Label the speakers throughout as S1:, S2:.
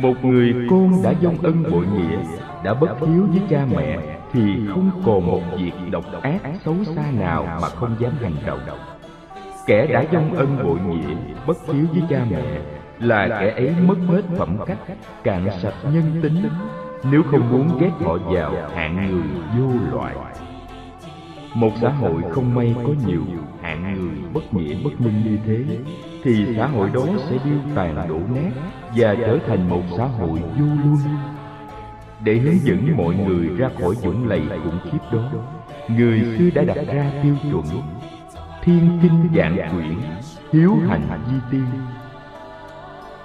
S1: một người con đã dông ân bội nghĩa, đã bất hiếu với cha mẹ, thì không còn một việc độc ác xấu xa nào mà không dám hành động. Kẻ đã dông ân bội nghĩa, bất hiếu với cha mẹ, là kẻ ấy mất hết phẩm cách, cạn sạch nhân tính, nếu không muốn ghét họ vào hạng người vô loại. Một xã hội không may có nhiều hạng người bất nghĩa bất minh như thế thì xã hội đó sẽ điêu tàn đổ nét và trở thành một xã hội du luân để hướng dẫn mọi người ra khỏi dũng lầy khủng khiếp đó, người xưa đã đặt ra tiêu chuẩn. Thiên kinh dạng quyển, hiếu hành di tiên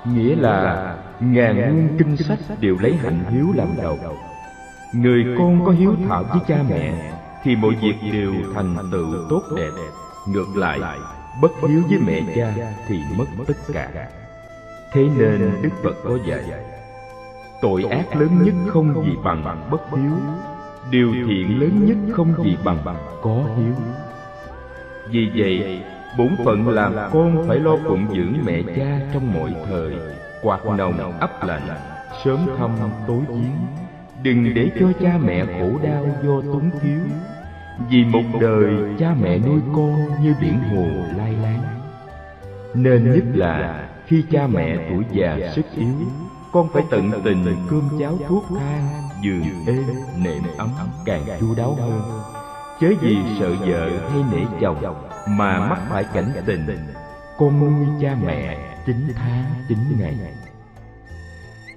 S1: nghĩa là ngàn nguyên kinh sách đều lấy hạnh hiếu làm đầu. Người con có hiếu thảo với cha mẹ thì mọi việc đều thành tựu tốt đẹp. Ngược lại bất hiếu với mẹ cha thì mất tất cả. thế nên đức phật có dạy tội ác lớn nhất không gì bằng bất hiếu. điều thiện lớn nhất không gì bằng có hiếu. vì vậy bổn phận làm con phải lo phụng dưỡng mẹ cha trong mọi thời. quạt nồng ấp lạnh sớm thăm tối giếng đừng để cho cha mẹ khổ đau do túng thiếu vì một đời cha mẹ nuôi con như biển hồ lai láng. Nên nhất là khi cha mẹ tuổi già sức yếu, con phải tận tình cơm cháo thuốc thang, giường êm, nệm ấm, càng chu đáo hơn. Chớ vì sợ vợ hay nể chồng mà mắc phải cảnh tình, con nuôi cha mẹ chín tháng chín ngày.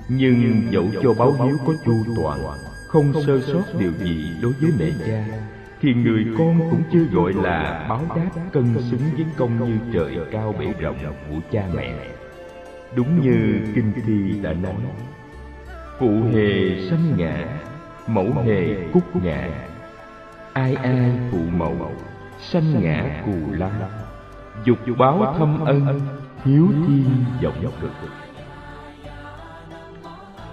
S1: Nhưng dẫu cho báo hiếu có chu toàn, không sơ sót điều gì đối với mẹ cha thì người con cũng chưa gọi là báo đáp cân xứng với công như trời cao bể rộng của cha mẹ. đúng như kinh thi đã nói. phụ hề sanh ngã mẫu hề cúc ngã. ai ai phụ mẫu sanh ngã cù la dục báo thâm ân hiếu thiên vọng cực.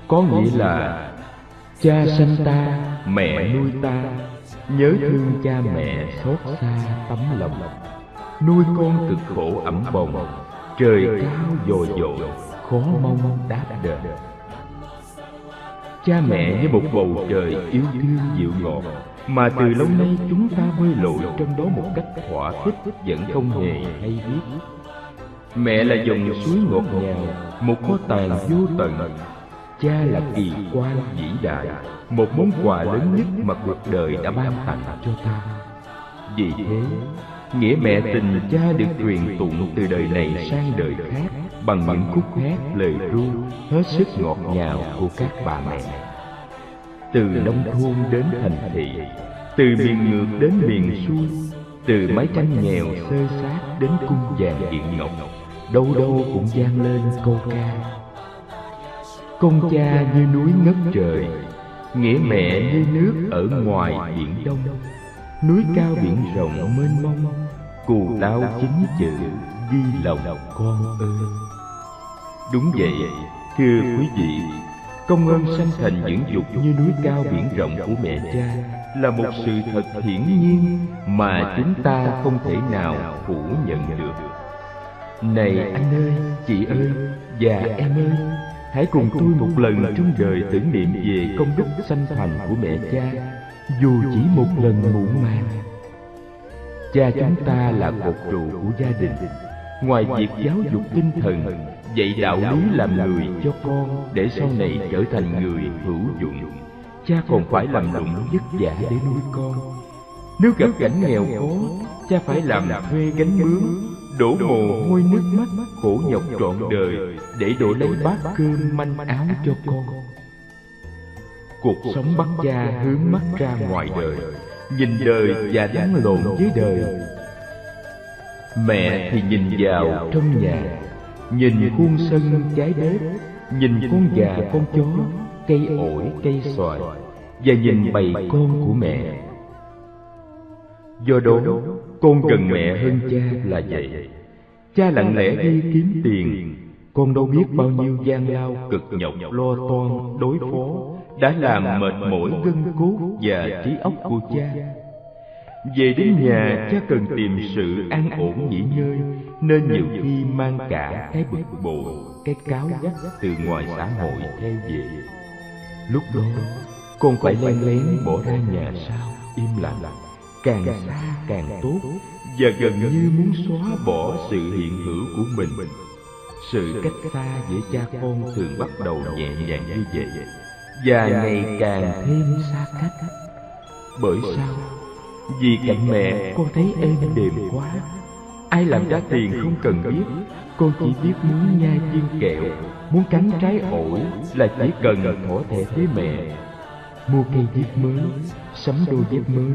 S1: có nghĩa là cha sanh ta mẹ nuôi ta nhớ thương cha mẹ xót xa tấm lòng. Nuôi con cực khổ ẩm bồng. Trời cao dồi dội, khó mong đáp đền. Cha mẹ như một bầu trời yêu thương dịu ngọt, mà từ lâu nay chúng ta bơi lội trong đó một cách thỏa thích vẫn không hề hay biết. Mẹ là dòng suối ngọt ngào, một kho tàng vô tận cha là kỳ quan vĩ đại, một món quà lớn nhất mà cuộc đời đã ban tặng cho ta. Vì thế, nghĩa mẹ tình cha được truyền tụng từ đời này sang đời khác bằng những khúc hát lời ru hết sức ngọt ngào của các bà mẹ. Từ nông thôn đến thành thị, từ miền ngược đến miền xuôi, từ mái tranh nghèo sơ sát đến cung vàng điện ngọc, đâu đâu cũng vang lên câu ca con cha như núi ngất trời, nghĩa mẹ như nước ở ngoài biển đông. Núi cao biển rộng mênh mông, cù lao chính chữ ghi lòng con ơi. Đúng vậy, thưa quý vị, công ơn sanh thành những dục như núi cao biển rộng của mẹ cha là một sự thật hiển nhiên mà chúng ta không thể nào phủ nhận được. Này anh ơi, chị ơi và em ơi hãy cùng tôi một lần trong đời tưởng niệm về công đức sanh thành của mẹ cha dù chỉ một lần muộn màng. cha chúng ta là cột trụ của gia đình. ngoài việc giáo dục tinh thần dạy đạo lý làm người cho con để sau này trở thành người hữu dụng. cha còn phải làm lụng vất vả để nuôi con. nếu gặp cảnh nghèo khó cha phải làm thuê gánh mướn đổ mồ hôi nước mắt khổ nhọc trọn đời để đổi lấy bát cơm manh áo cho con. cuộc sống bắt cha hướng mắt ra ngoài đời nhìn đời và đánh lộn với đời. mẹ thì nhìn vào trong nhà nhìn khuôn sân trái bếp nhìn con gà con chó cây ổi cây xoài và nhìn bầy con của mẹ. do đó con cần mẹ hơn cha là vậy. cha lặng lẽ đi kiếm tiền. con đâu biết bao nhiêu gian lao cực nhọc lo toan đối phó. đã làm mệt mỏi gân cốt và trí óc của cha. về đến nhà cha cần tìm sự an ổn nghỉ ngơi nên nhiều khi mang cả cái bực bội cái cáo gắt từ ngoài xã hội theo về. lúc đó con phải len lén bỏ ra nhà sau. im lặng càng xa càng tốt. Và gần như muốn xóa bỏ sự hiện hữu của mình. Sự cách xa giữa cha con thường bắt đầu nhẹ nhàng như vậy. Và ngày càng thêm xa cách. Bởi sao? vì cạnh mẹ con thấy êm đềm quá? ai làm ra tiền không cần biết? con chỉ biết muốn nhai viên kẹo muốn cắn trái ổi là chỉ cần thỏa thẻ với mẹ. mua cây dép mới sắm đôi dép mới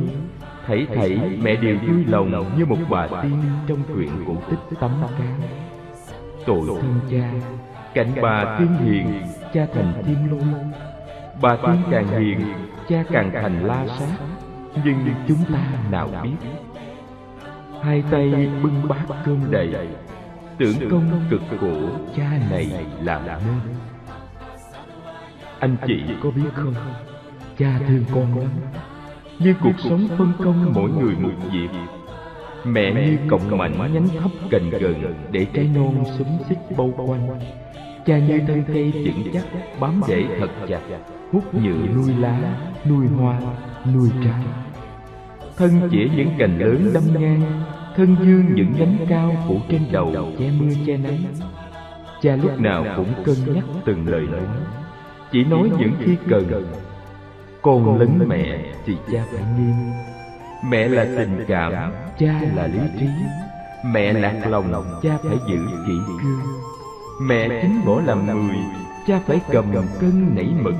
S1: thảy thảy mẹ đều vui lòng như một bà tiên trong truyện cổ tích tấm cán tội thân cha cạnh bà tiên hiền cha thành tiên lôi. bà tiên càng hiền cha càng thành la sát. nhưng chúng ta nào biết. hai tay bưng bát cơm đầy. tưởng công cực khổ cha này làm nên anh chị có biết không? cha thương con lắm như cuộc sống phân công mỗi người một việc. Mẹ như cọng mảnh nhánh thấp cành gần để trái non xúm xích bao quanh. Cha như thân cây vững chắc, bám rễ thật chặt. Hút nhựa nuôi lá, nuôi hoa, nuôi trái. Thân chỉ những cành lớn đâm ngang, thân dương những nhánh cao phủ trên đầu che mưa che nắng. Cha lúc nào cũng cân nhắc từng lời nói. Chỉ nói những khi cần con lấn mẹ thì cha phải nghiêm. Mẹ là tình cảm cha là lý trí. mẹ lạc lòng cha phải giữ kỹ cương. mẹ chính bỏ làm người cha phải cầm cân nảy mực.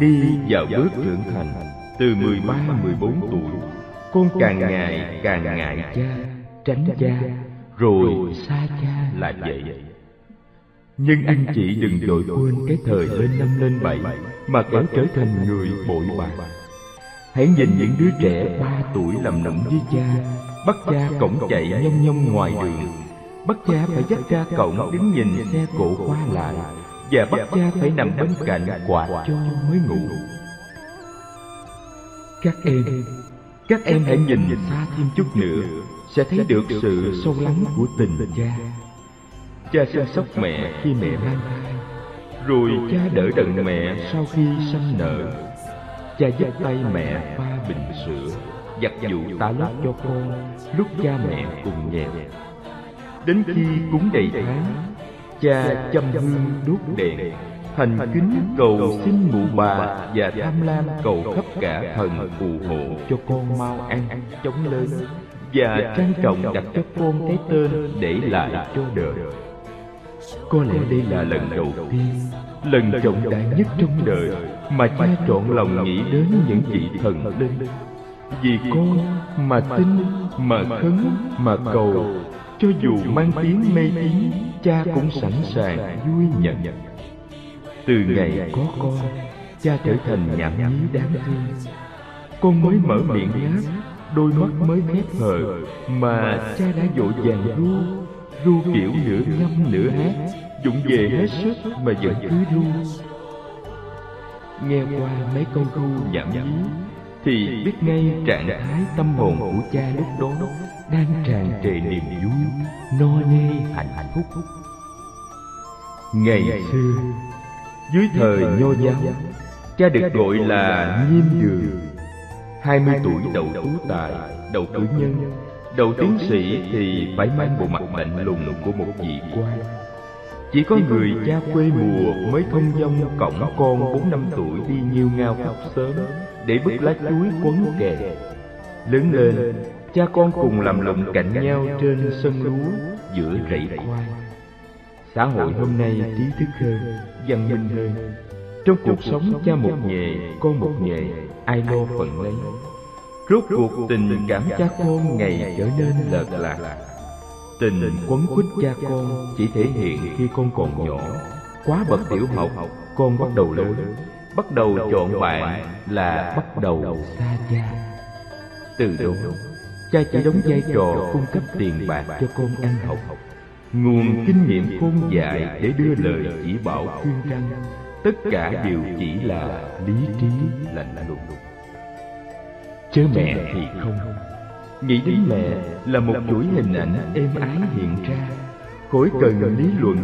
S1: đi vào bước trưởng thành từ mười ba mười bốn tuổi con càng ngày càng ngại cha tránh cha. rồi xa cha là vậy nhưng anh chị đừng dội quên cái thời lên năm lên bảy mà kẻo trở thành người bội bạc. hãy nhìn những đứa trẻ ba tuổi làm nũng với cha bắt cha cổng chạy nhông nhông ngoài đường. bắt cha phải dắt ra cổng đứng nhìn xe cộ qua lại. và bắt cha phải nằm bên cạnh quạt cho mới ngủ. các em các em hãy nhìn xa thêm chút nữa sẽ thấy được sự sâu lắng của tình cha cha chăm sóc mẹ khi mẹ mang thai. Rồi cha đỡ đần mẹ sau khi sanh nở cha dắt tay mẹ pha bình sữa giặt vụ tả lót cho con lúc cha mẹ cùng nhẹ đến khi cúng đầy tháng cha châm hương đốt đèn thành kính cầu xin mụ bà và tham lam cầu khắp cả thần phù hộ cho con mau ăn chống lớn và trang trọng đặt cho con cái tên để lại cho đời có lẽ đây là lần đầu tiên, lần trọng đại nhất trong đời mà cha trọn lòng nghĩ đến những vị thần linh. Vì con mà tin, mà khấn, mà cầu, cho dù mang tiếng mê tín, cha cũng sẵn sàng vui nhận. Từ ngày có con, cha trở thành nhảm nhí đáng thương. Con mới mở miệng ngáp đôi mắt mới khép hờ, mà cha đã vội vàng ru ru kiểu nửa ngâm nửa hát dụng về hết sức mà vẫn cứ ru nghe qua mấy câu ru nhảm nhí thì biết ngay trạng thái tâm hồn của cha lúc đó đang tràn trề niềm vui no nê hạnh phúc. Ngày xưa dưới thời nho giáo cha được gọi là nghiêm đường. Hai mươi tuổi đậu tú tài đậu cử nhân đậu tiến sĩ thì phải mang bộ mặt lạnh lùng của một vị quan. chỉ có người cha quê mùa mới thông dong cổng con bốn năm tuổi đi nhiêu ngao khóc sớm để bứt lá chuối quấn kè. lớn lên cha con cùng làm lụng cạnh nhau trên sân lúa giữa rẫy khoai xã hội hôm nay trí thức hơn văn minh hơn. trong cuộc sống cha một nghề con một nghề ai lo phận lấy rốt cuộc tình cảm cha con ngày trở nên lợt lạc tình quấn quýt cha con chỉ thể hiện khi con còn nhỏ. quá bậc tiểu học con bắt đầu lớn. bắt đầu chọn bạn là bắt đầu xa cha từ đó cha chỉ đóng vai trò cung cấp tiền bạc cho con ăn học. nguồn kinh nghiệm khôn dại để đưa lời chỉ bảo khuyên răn tất cả đều chỉ là lý trí lạnh lùng chớ mẹ thì không. Nghĩ đến mẹ là một chuỗi hình ảnh êm ái hiện ra. Khỏi cần lý luận,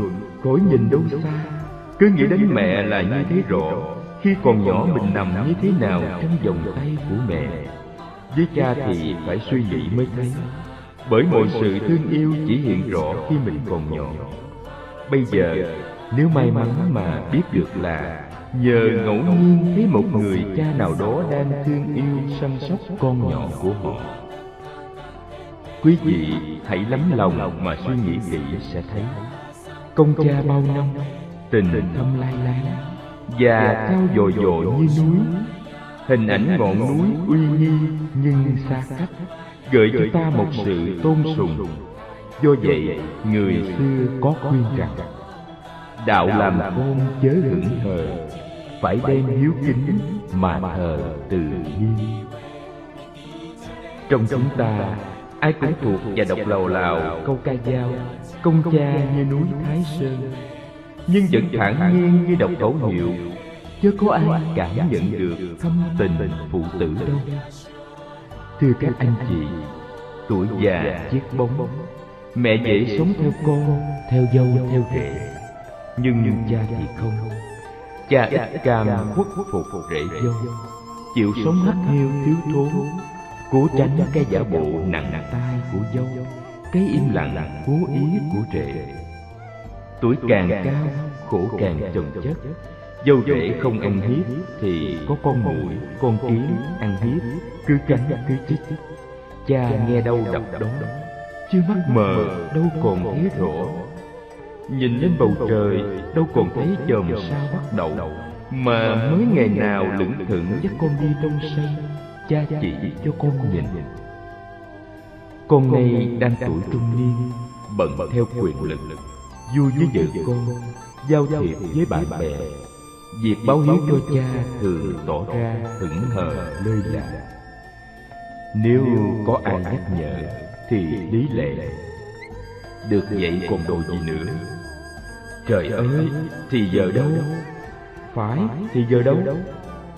S1: khỏi nhìn đâu xa. Cứ nghĩ đến mẹ là như thế rõ. Khi còn nhỏ mình nằm như thế nào trong vòng tay của mẹ? Với cha thì phải suy nghĩ mới thấy. Bởi mọi sự thương yêu chỉ hiện rõ khi mình còn nhỏ. Bây giờ nếu may mắn mà biết được là Nhờ ngẫu nhiên thấy một người cha nào đó đang thương yêu săn sóc con nhỏ của họ. Quý vị hãy lắm lòng mà suy nghĩ kỹ sẽ thấy. Công cha bao năm, tình thâm lai lai Và cao dồi dội như núi. Hình ảnh ngọn núi uy nghi nhưng xa cách. Gợi cho ta một sự tôn sùng. Do vậy, người xưa có khuyên rằng Đạo làm con chớ hưởng thờ Phải đem hiếu kính mà thờ từ nhiên Trong chúng ta Ai cũng thuộc và đọc lầu lào câu ca dao Công cha như núi Thái Sơn. Nhưng vẫn thản nhiên như đọc khẩu hiệu. Chứ có ai cảm nhận được thâm tình phụ tử đâu. Thưa các anh chị Tuổi già chiếc bóng. Mẹ dễ sống theo con Theo dâu theo rể Nhưng cha thì không. Cha ít cam khuất phục rễ dâu Chịu sống hắt hiu thiếu thốn Cố tránh cái giả bộ nặng tai của dâu Cái im lặng cố ý của rể Tuổi càng cao khổ càng chồng chất. Dâu rể không ăn hiếp Thì có con muội con kiến ăn hiếp Cứ cắn cứ chích. Cha nghe đâu đọc đó Chứ mắt mờ đâu còn thấy rõ Nhìn lên bầu trời đâu còn thấy chòm sao bắt đầu. Mà mới ngày nào lững thững dắt con đi trong sân cha chỉ cho con nhìn. Con nay đang tuổi trung niên bận theo quyền lực vui với vợ con giao thiệp với bạn bè. việc báo hiếu cho cha thường tỏ ra hững hờ lơi lạ nếu có ai nhắc nhở thì lý lệ được vậy còn đồ gì nữa trời ơi thì giờ đâu? phải thì giờ đâu?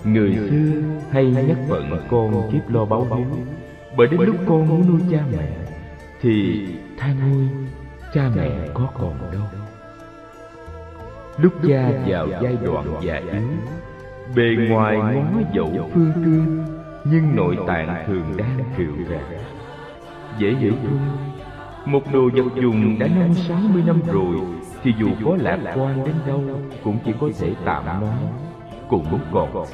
S1: Người xưa hay nhắc phận con kiếp lo báo hiếu Bởi đến lúc con muốn nuôi cha mẹ Thì than ôi cha mẹ có còn đâu. Lúc cha vào giai đoạn già yếu Bề ngoài ngó dẫu phương cương Nhưng nội tạng thường đang kiều rạc Dễ hiểu thôi. Một đồ vật dùng đã năm sáu mươi năm rồi Thì dù có lạc quan đến đâu Cũng chỉ có thể tạm nói. cùng muốn còn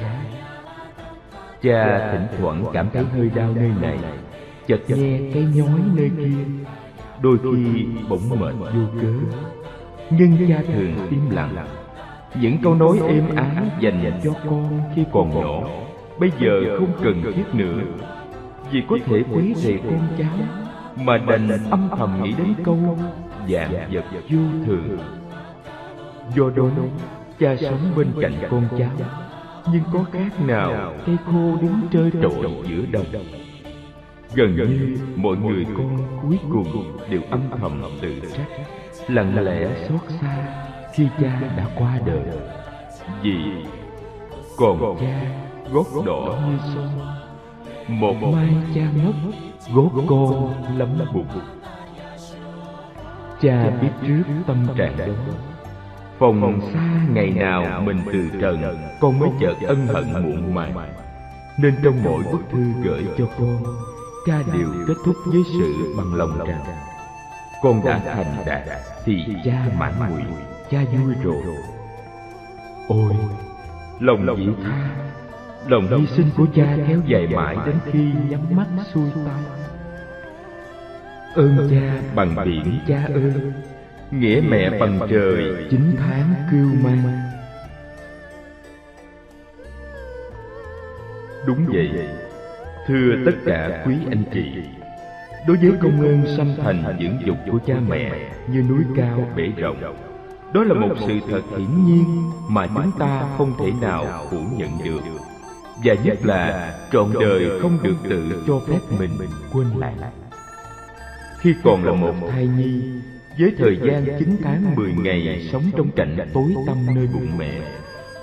S1: cha thỉnh thoảng cảm thấy hơi đau nơi này. chợt nghe cái nhói nơi kia. Đôi khi bỗng mệt vô cớ. nhưng cha thường im lặng. những câu nói êm ái dành cho con khi còn nhỏ. bây giờ không cần thiết nữa. vì có thể quấy rầy con cháu. mà đành âm thầm nghĩ đến câu dạng vật vô thường. Do đó, cha sống bên cạnh con cháu, nhưng có khác nào cây khô đứng trơ trội giữa đồng? Gần như mọi người con cuối cùng đều âm thầm tự trách, lặng lẽ xót xa khi cha đã qua đời. Vì còn cha gót đỏ như son một mai cha mất, gót con lắm bụng cha biết trước tâm trạng đó. Phòng xa ngày nào mình từ trần Con mới chợt ân hận muộn màng. Nên trong mỗi bức thư gửi cho con Cha đều kết thúc với sự bằng lòng rằng Con đã thành đạt Thì cha mãn nguyện Cha vui rồi. Ôi Lòng vị tha Lòng hy sinh của cha kéo dài mãi Đến khi nhắm mắt xuôi tay Ơn cha bằng biển cha ơi nghĩa mẹ bằng trời chín tháng kêu mang đúng vậy. thưa tất cả quý anh chị đối với công ơn sanh thành dưỡng dục của cha mẹ như núi cao bể rộng. đó là một sự thật hiển nhiên mà chúng ta không thể nào phủ nhận được. và nhất là trọn đời không được tự cho phép mình quên lãng khi còn là một thai nhi với thời gian 9 tháng 10 ngày sống trong cảnh tối tăm nơi bụng mẹ.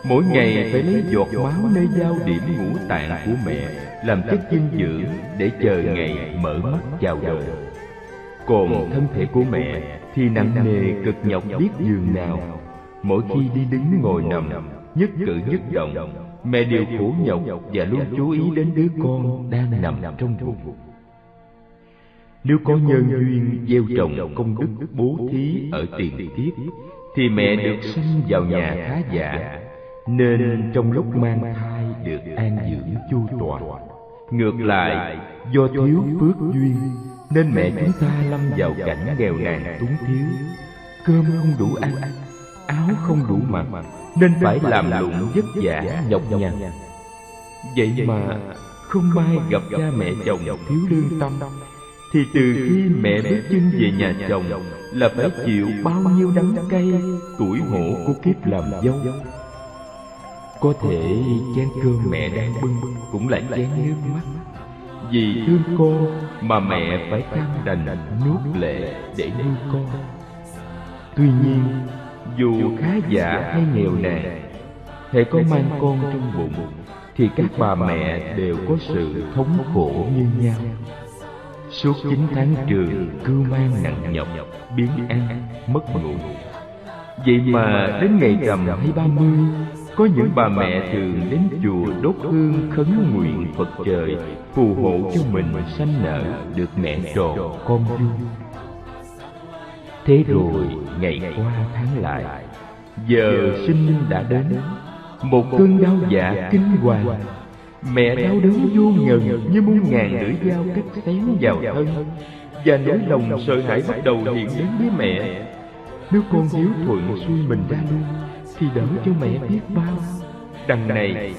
S1: Mỗi ngày phải lấy giọt máu nơi giao điểm ngũ tạng của mẹ làm chất dinh dưỡng để chờ ngày mở mắt chào đời còn thân thể của mẹ thì nặng nề cực nhọc biết giường nào. mỗi khi đi đứng ngồi nằm nhất cử nhất động mẹ đều khổ nhọc và luôn chú ý đến đứa con đang nằm trong bụng nếu có nhân duyên gieo trồng công đức bố thí ở tiền kiếp thì mẹ được sinh vào nhà khá giả nên trong lúc mang thai được an dưỡng chu toàn. ngược lại do thiếu phước duyên nên mẹ chúng ta lâm vào cảnh nghèo nàn túng thiếu cơm không đủ ăn áo không đủ mặc nên phải làm lụng vất vả nhọc nhằn. vậy mà không may gặp cha mẹ chồng thiếu lương tâm thì từ khi mẹ bước chân về nhà chồng là phải chịu bao nhiêu đắng cay tuổi hổ của kiếp làm dâu. có thể chén cơm mẹ đang bưng cũng là chén nước mắt. vì thương con mà mẹ phải cam đành nuốt lệ để nuôi con. tuy nhiên dù khá giả hay nghèo nàn hệ có mang con trong bụng thì các bà mẹ đều có sự thống khổ như nhau suốt chín tháng trường cưu mang nặng nhọc biến ăn mất ngủ. vậy mà đến ngày rằm hay ba mươi có những bà mẹ thường đến chùa đốt hương khấn nguyện phật trời phù hộ cho mình sanh nở được mẹ tròn con vui thế rồi ngày qua tháng lại giờ sinh đã đến. một cơn đau dạ kinh hoàng mẹ đau đớn vô ngần như muôn ngàn lưỡi dao cắt xén vào thân. và nỗi lòng sợ hãi bắt đầu hiện đến với mẹ. nếu con hiếu thuận xuôi mình ra luôn thì đỡ cho mẹ biết bao đằng này.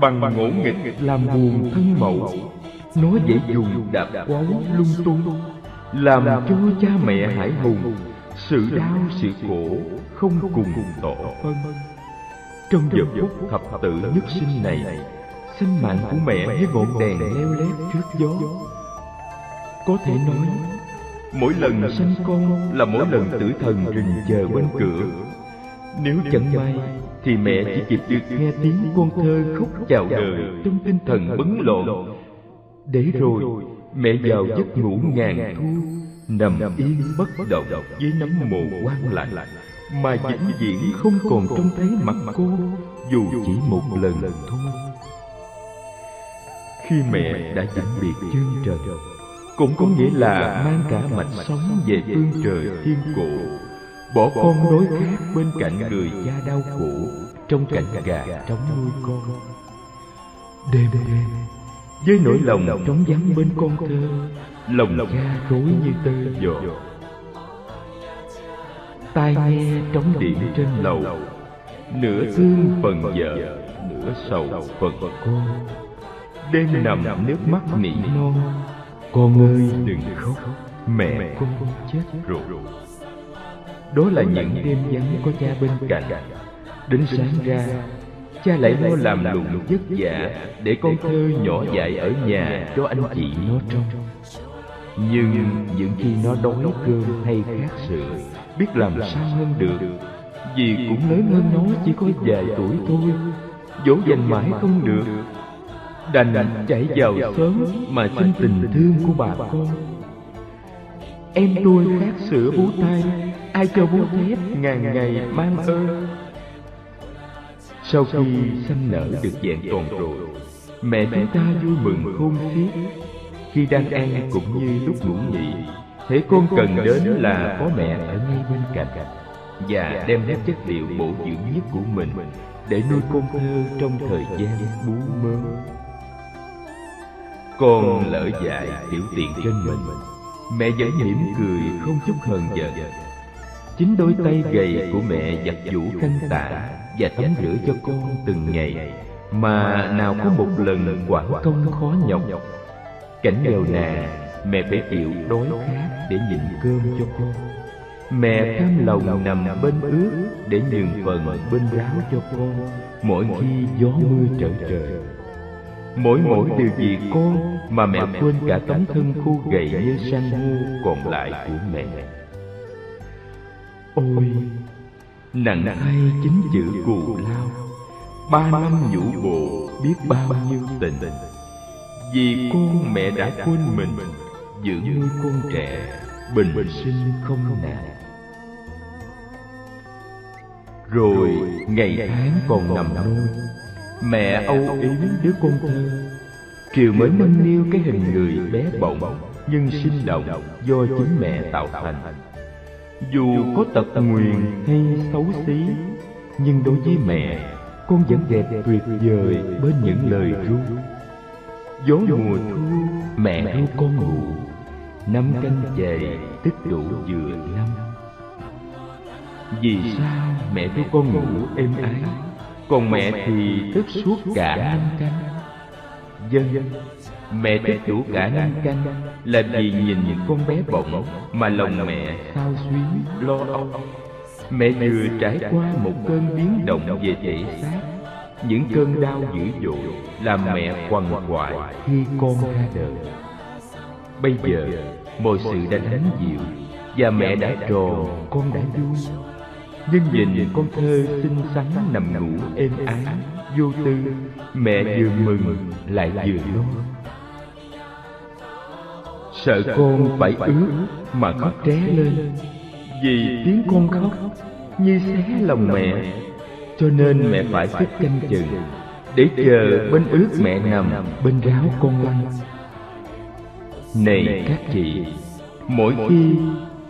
S1: bằng ngỗ nghịch làm buồn thân mẫu. nó dễ dùng đạp quáo lung tung. làm cho cha mẹ hải hùng. sự đau sự khổ không cùng tỏ phân trong giờ phút thập tự nhất sinh này sinh mạng của mẹ như ngọn đèn leo lét trước gió. có thể nói mỗi lần sanh con là mỗi lần tử thần rình chờ bên cửa. nếu chẳng may thì mẹ chỉ kịp được nghe tiếng con thơ khóc chào đời trong tinh thần bấn loạn. để rồi mẹ vào giấc ngủ ngàn thu nằm yên bất động với nấm mồ quan lạnh mà vĩnh viễn không còn trông thấy mặt cô dù chỉ một lần thôi. khi mẹ đã vĩnh biệt chân trời cũng có nghĩa là mang cả mạch sống về phương trời thiên cổ. bỏ con đối khác bên cạnh người cha đau khổ trong cảnh gà trống nuôi con. đêm đêm với nỗi lòng trống vắng bên con thơ lòng cha rối như tơ. giò tai nghe trống điện trên lầu nửa thương phần vợ nửa sầu phần con đêm nằm nước mắt nỉ non con ơi đừng khóc mẹ con chết rồi. Đó là những đêm vắng có cha bên cạnh. đến sáng ra cha lại lo làm lụng vất vả để con thơ nhỏ dại ở nhà cho anh chị nó trông nhưng những khi nó đói cơm hay khát sữa biết làm sao hơn được. vì cũng lớn hơn nó chỉ có vài tuổi thôi. dỗ dành mãi không được. đành chạy vào sớm mà xin tình thương của bà con. em tôi khát sữa bú tay ai cho bú thép ngàn ngày mang ơn. sau khi sanh nở được dạng toàn rồi mẹ chúng ta vui mừng khôn xiết. khi đang ăn cũng như lúc ngủ nghỉ thế con cần đến là có mẹ ở ngay bên cạnh và đem hết chất liệu bổ dưỡng nhất của mình để nuôi con thơ trong thời gian bú mơ con lỡ dại tiểu tiện trên mình. mẹ vẫn mỉm cười không chút hờn giận. chính đôi tay gầy của mẹ giặt giũ khăn tả và tắm rửa cho con từng ngày. mà nào có một lần quản công khó nhọc cảnh nghèo nàn mẹ phải chịu đói khát để nhịn cơm cho con. Mẹ cam lòng nằm bên ướt để nhường phần bên ráo cho con. Mỗi khi gió mưa trở trời, mỗi mỗi điều gì con mà mẹ quên cả tấm thân khô gầy như san hô còn lại của mẹ. Ôi, nặng thay chính chữ cù lao, ba năm nhũ bộ biết bao nhiêu tình. Vì con mẹ đã quên mình dưỡng nuôi con trẻ bình sinh không nạn rồi ngày tháng còn nằm nôi mẹ âu yếm đứa con thơ. triều mới nâng niu cái hình người bé bỏng nhưng sinh động do chính mẹ tạo thành. dù có tật nguyền hay xấu xí nhưng đối với mẹ con vẫn đẹp tuyệt vời bên những lời ru. gió mùa thu mẹ ru con ngủ năm canh về tích đủ vừa năm. Vì sao mẹ cho con ngủ êm ái, còn mẹ thì thức suốt cả năm canh? Dân dân mẹ thức đủ cả năm canh là vì nhìn những con bé bỏng mà lòng mẹ sao xuyến, lo âu. Mẹ vừa trải qua một cơn biến động về thể xác, những cơn đau dữ dội làm mẹ quằn quại khi con ra đời bây giờ mọi sự đã đánh dịu và mẹ đã tròn con đã vui. nhưng nhìn con thơ xinh xắn nằm ngủ êm ái vô tư. mẹ vừa mừng lại vừa lo. Sợ con phải ướt mà khóc tré lên. vì tiếng con khóc như xé lòng mẹ. cho nên mẹ phải thức canh chừng. để chờ bên ướt mẹ nằm bên ráo con lăn này các chị, mỗi khi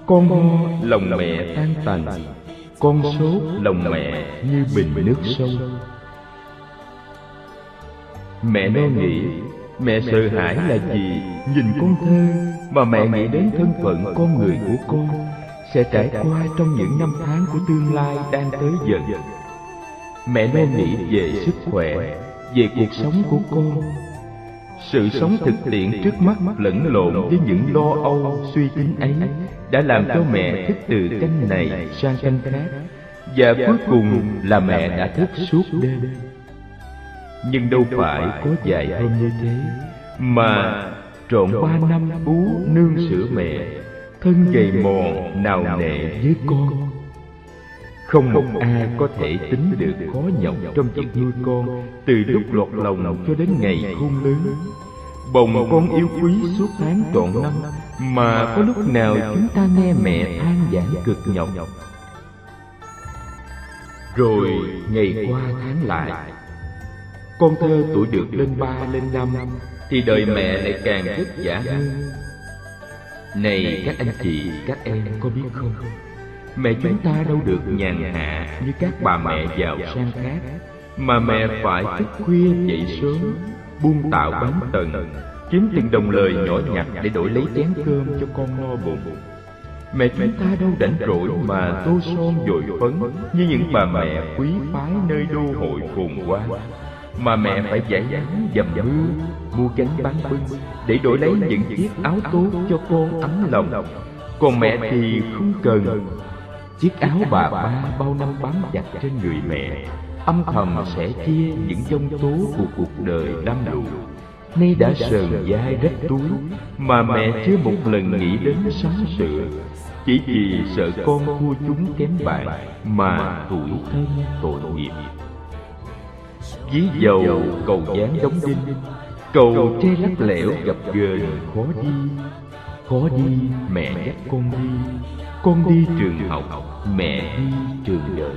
S1: con ho lòng mẹ tan tành, con sốt lòng mẹ như bình nước sông. Mẹ lo nghĩ, mẹ sợ hãi là gì? Nhìn con thơ mà mẹ nghĩ đến thân phận con người của con sẽ trải qua trong những năm tháng của tương lai đang tới dần. Mẹ lo nghĩ về sức khỏe, về cuộc sống của con sự sống thực tiễn trước mắt lẫn lộn với những lo âu suy tính ấy đã làm cho mẹ thức từ canh này sang canh khác. và cuối cùng là mẹ đã thức suốt đêm. nhưng đâu phải có vài hôm như thế. mà trọn ba năm bú nương sữa mẹ thân gầy mòn nào nệ với con không một ai có thể tính được khó nhọc trong chuyện nuôi con từ lúc lọt lòng cho đến ngày khôn lớn. bồng con yêu quý suốt tháng trọn năm mà có lúc nào chúng ta nghe mẹ than giảng cực nhọc. rồi ngày qua tháng lại con thơ tuổi được lên ba lên năm thì đời mẹ lại càng vất vả hơn. này các anh chị các em có biết không mẹ chúng ta đâu được nhàn hạ như các bà mẹ giàu sang khác, mà mẹ phải thức khuya dậy sớm, buông tạo bán tần, kiếm từng đồng lời nhỏ nhặt để đổi lấy chén cơm cho con no bụng. Mẹ chúng ta đâu rảnh rỗi mà tô son dội phấn như những bà mẹ quý phái nơi đô hội phồn hoa. Mà mẹ phải giải nắng dầm mưa, mua gánh bán bưng để đổi lấy những chiếc áo tốt cho con ấm lòng. Còn mẹ thì không cần chiếc áo bà ba bao năm bám chặt trên người mẹ. âm thầm sẽ chia những dông tố của cuộc đời lam lụi nay đã sờn dai đất túi mà mẹ chưa một lần nghĩ đến sắm sửa. chỉ vì sợ con thua chúng kém bạn mà tuổi thân tội nghiệp. ví dầu cầu dáng đóng đinh cầu tre lắc lẻo gặp ghềnh khó đi khó đi mẹ dắt con đi con đi trường học mẹ đi trường đời.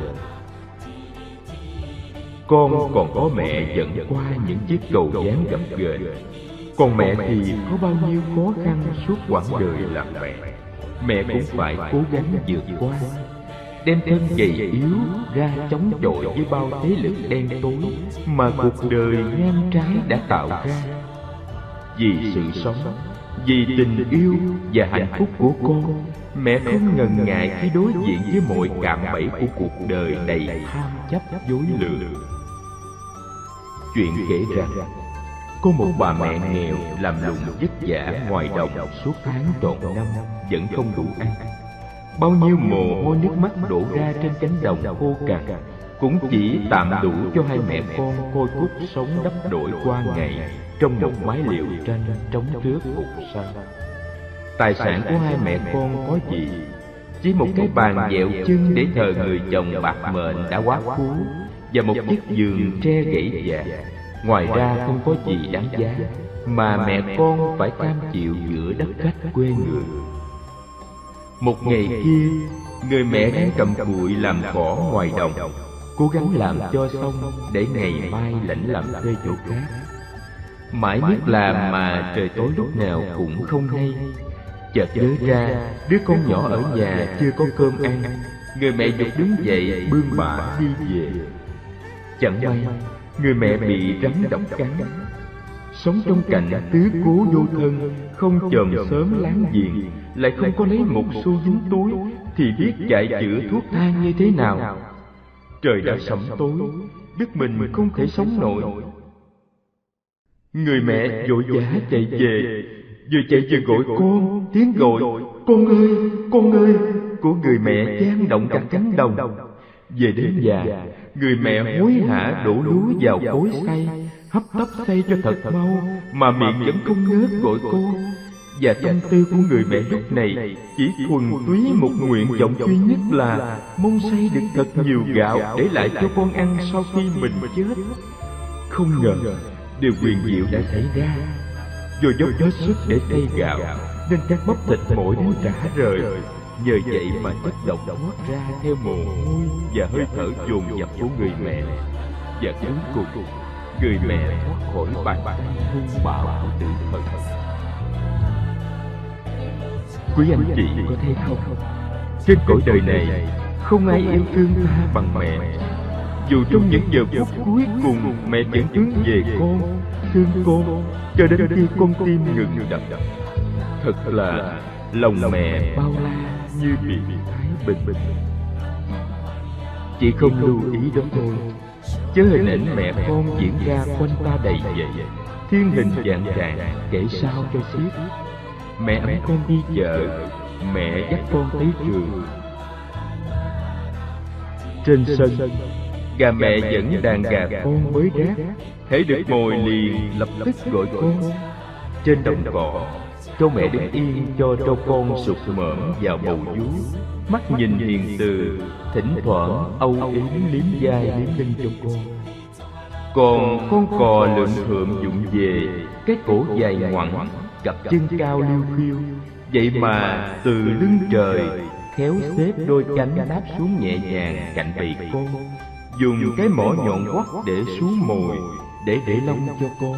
S1: con còn có mẹ dẫn qua những chiếc cầu dáng gập ghềnh còn mẹ thì có bao nhiêu khó khăn suốt quãng đời làm mẹ mẹ cũng phải cố gắng vượt qua. đem thân gầy yếu ra chống chọi với bao thế lực đen tối mà cuộc đời ngang trái đã tạo ra. vì sự sống vì tình yêu và hạnh phúc của con mẹ không ngần ngại khi đối diện với mọi cạm bẫy của cuộc đời đầy tham chấp dối lừa. chuyện kể rằng có một bà mẹ nghèo làm lụng vất vả ngoài đồng suốt tháng trọn năm vẫn không đủ ăn. bao nhiêu mồ hôi nước mắt đổ ra trên cánh đồng khô cằn cũng chỉ tạm đủ cho hai mẹ con coi cút sống đắp đổi qua ngày trong một mái liều tranh trống trước phục sa tài sản của hai mẹ con có gì chỉ một cái bàn dẹo chân để thờ người chồng bạc mệnh đã quá cố và một chiếc giường tre gãy vàng. Ngoài ra không có gì đáng giá mà mẹ con phải cam chịu giữa đất khách quê người. Một ngày kia, người mẹ đang cầm cụi làm cỏ ngoài đồng, cố gắng làm cho xong để ngày mai lãnh làm thuê chỗ khác. Mãi biết làm mà trời tối lúc nào cũng không hay. Chợt nhớ ra, đứa con nhỏ ở nhà chưa có cơm ăn, người mẹ dục đứng dậy bươn bả đi về. Chẳng may, người mẹ bị rắn độc cắn. Sống trong cảnh tứ cố vô thân, không chòm sớm láng giềng, lại không có lấy một xu dính túi, thì biết chạy chữa thuốc thang như thế nào. Trời đã sẩm tối, biết mình không thể sống nổi. Người mẹ vội vã chạy về, vừa chạy vừa gọi con, tiếng gọi, con ơi, con ơi, của người mẹ gian động cả cánh đồng. Về đến nhà, người mẹ hối hả đổ lúa vào cối xay, hấp tấp xay cho thật mau, mà miệng vẫn không ngớt gọi con. Và tâm tư của người mẹ lúc này chỉ thuần túy một nguyện vọng duy nhất là mong xay được thật nhiều gạo để lại cho con ăn sau khi mình chết. Không ngờ, điều quyền diệu đã xảy ra. Do dốc hết sức để xay gạo, nên các bắp thịt mỗi đến rã rời. Nhờ vậy mà chất độc thoát ra theo mồ hôi và hơi thở dồn dập của người mẹ. Và cuối cùng, người mẹ thoát khỏi bàn tay hung bạo của tử thần. Quý anh chị có thấy không? Trên cõi đời này, không ai yêu thương ta bằng mẹ. Dù trong những giờ phút cuối cùng mẹ vẫn hướng về con, thương con, cho đến khi con tim ngừng đập. Thật là lòng mẹ bao la như biển thái bình bình. Chỉ không lưu ý đó thôi, chớ hình ảnh mẹ con diễn ra quanh ta đầy vậy, thiên hình dạng trạng kể sao cho xiết. Mẹ ấm con đi chợ. Mẹ dắt con tới trường. Trên sân Gà mẹ dẫn đàn gà con mới rác. Thấy được mồi liền lập tức gọi con. Trên đồng cỏ Trâu mẹ đứng yên cho trâu con sụt mởm vào bầu vú Mắt nhìn hiền từ Thỉnh thoảng âu yếm liếm vai liếm lưng cho con. Còn con cò lượn thượm dụng về Cái cổ dài ngoẳng cặp chân cao liêu khiêu. vậy mà từ lưng trời khéo xếp đôi cánh đáp xuống nhẹ nhàng cạnh bầy con dùng cái mỏ nhọn quắt để xuống mồi để để lông cho con.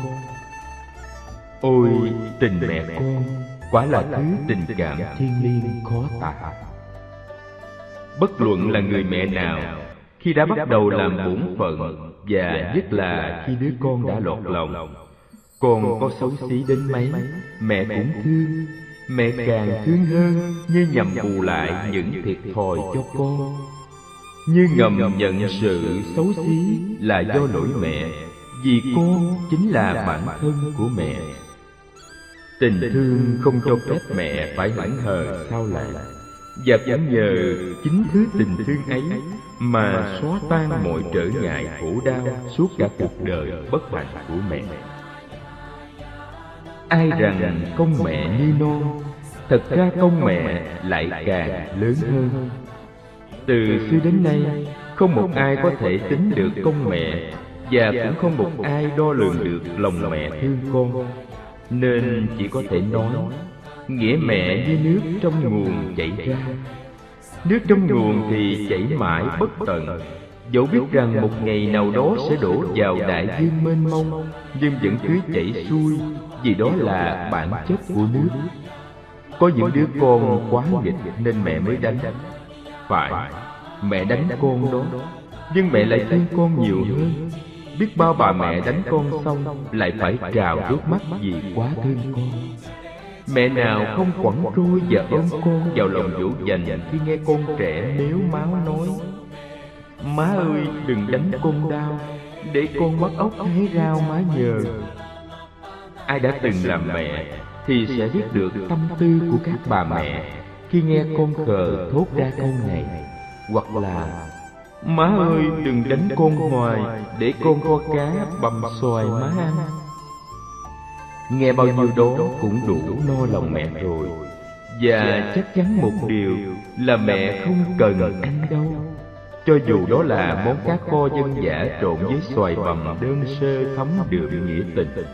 S1: ôi tình mẹ con quả là thứ tình cảm thiêng liêng khó tả. bất luận là người mẹ nào khi đã bắt đầu làm bổn phận và nhất là khi đứa con đã lọt lòng. con có xấu xí đến mấy Mẹ cũng thương Mẹ càng thương hơn Như nhằm bù lại những thiệt thòi cho con Như ngầm nhận sự xấu xí Là do lỗi mẹ Vì con chính là bản thân của mẹ. Tình thương không cho phép mẹ phải hững hờ sao lại. Và chẳng nhờ chính thứ tình thương ấy Mà xóa tan mọi trở ngại khổ đau Suốt cả cuộc đời bất hạnh của mẹ. ai rằng công mẹ như non thật ra công mẹ lại càng lớn hơn từ xưa đến nay không một ai có thể tính được công mẹ và cũng không một ai đo lường được lòng mẹ thương con. nên chỉ có thể nói nghĩa mẹ như nước trong nguồn chảy ra. nước trong nguồn thì chảy mãi bất tận. dẫu biết rằng một ngày nào đó sẽ đổ vào đại dương mênh mông nhưng vẫn cứ chảy xuôi vì đó là bản chất của nước. có những đứa con quá nghịch nên mẹ mới đánh phải. Mẹ đánh con đó. Nhưng mẹ lại thương con nhiều hơn. Biết bao bà mẹ đánh con xong, lại phải trào nước mắt vì quá thương con. Mẹ nào không quẳng trôi và ôm con vào lòng dỗ dành khi nghe con trẻ nếu máu nói, má ơi, đừng đánh con đau, để con bắt ốc hái rau má nhờ. Ai đã từng làm mẹ thì sẽ biết được tâm tư của các bà mẹ khi nghe con khờ thốt ra câu này, hoặc là, má ơi, đừng đánh con hoài để con kho cá bầm xoài má ăn. Nghe bao nhiêu đó cũng đủ no lòng mẹ rồi. Và chắc chắn một điều là mẹ không cần ăn đâu. Cho dù đó là món cá kho dân dã trộn với xoài bằm đơn sơ thấm đượm nghĩa tình.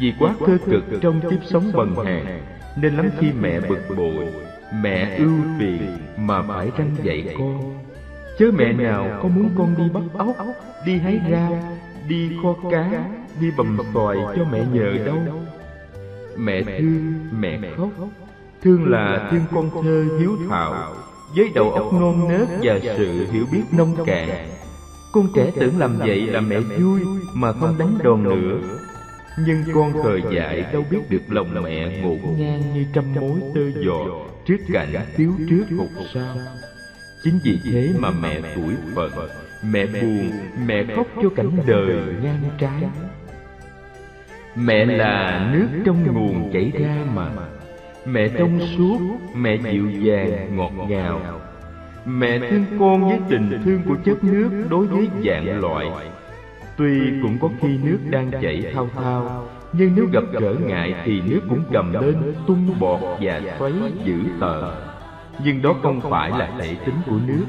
S1: Vì quá cơ cực trong kiếp sống bần hàn nên lắm khi mẹ bực bội mẹ ưu phiền mà phải răng dạy con. chớ mẹ nào có muốn con đi bắt ốc đi hái rau đi kho cá đi bầm xoài cho mẹ nhờ đâu. mẹ thương mẹ khóc. thương là thương con thơ hiếu thảo với đầu óc non nớt và sự hiểu biết nông cạn. con trẻ tưởng làm vậy là mẹ vui mà không đánh đòn nữa nhưng con thời dại đâu biết được lòng mẹ ngổn ngang như trăm mối tơ giò trước cảnh thiếu trước hụt sao chính vì thế mà mẹ tuổi phận mẹ buồn mẹ khóc cho cảnh đời ngang trái. mẹ là nước trong nguồn chảy ra mà. mẹ trong suốt mẹ dịu dàng ngọt ngào. mẹ thương con với tình thương của chất nước đối với dạng loại tuy cũng có khi nước đang chảy thao thao, nhưng nếu gặp trở ngại thì nước cũng cầm lên, tung bọt và xoáy dữ tợn. Nhưng đó không phải là thể tính của nước.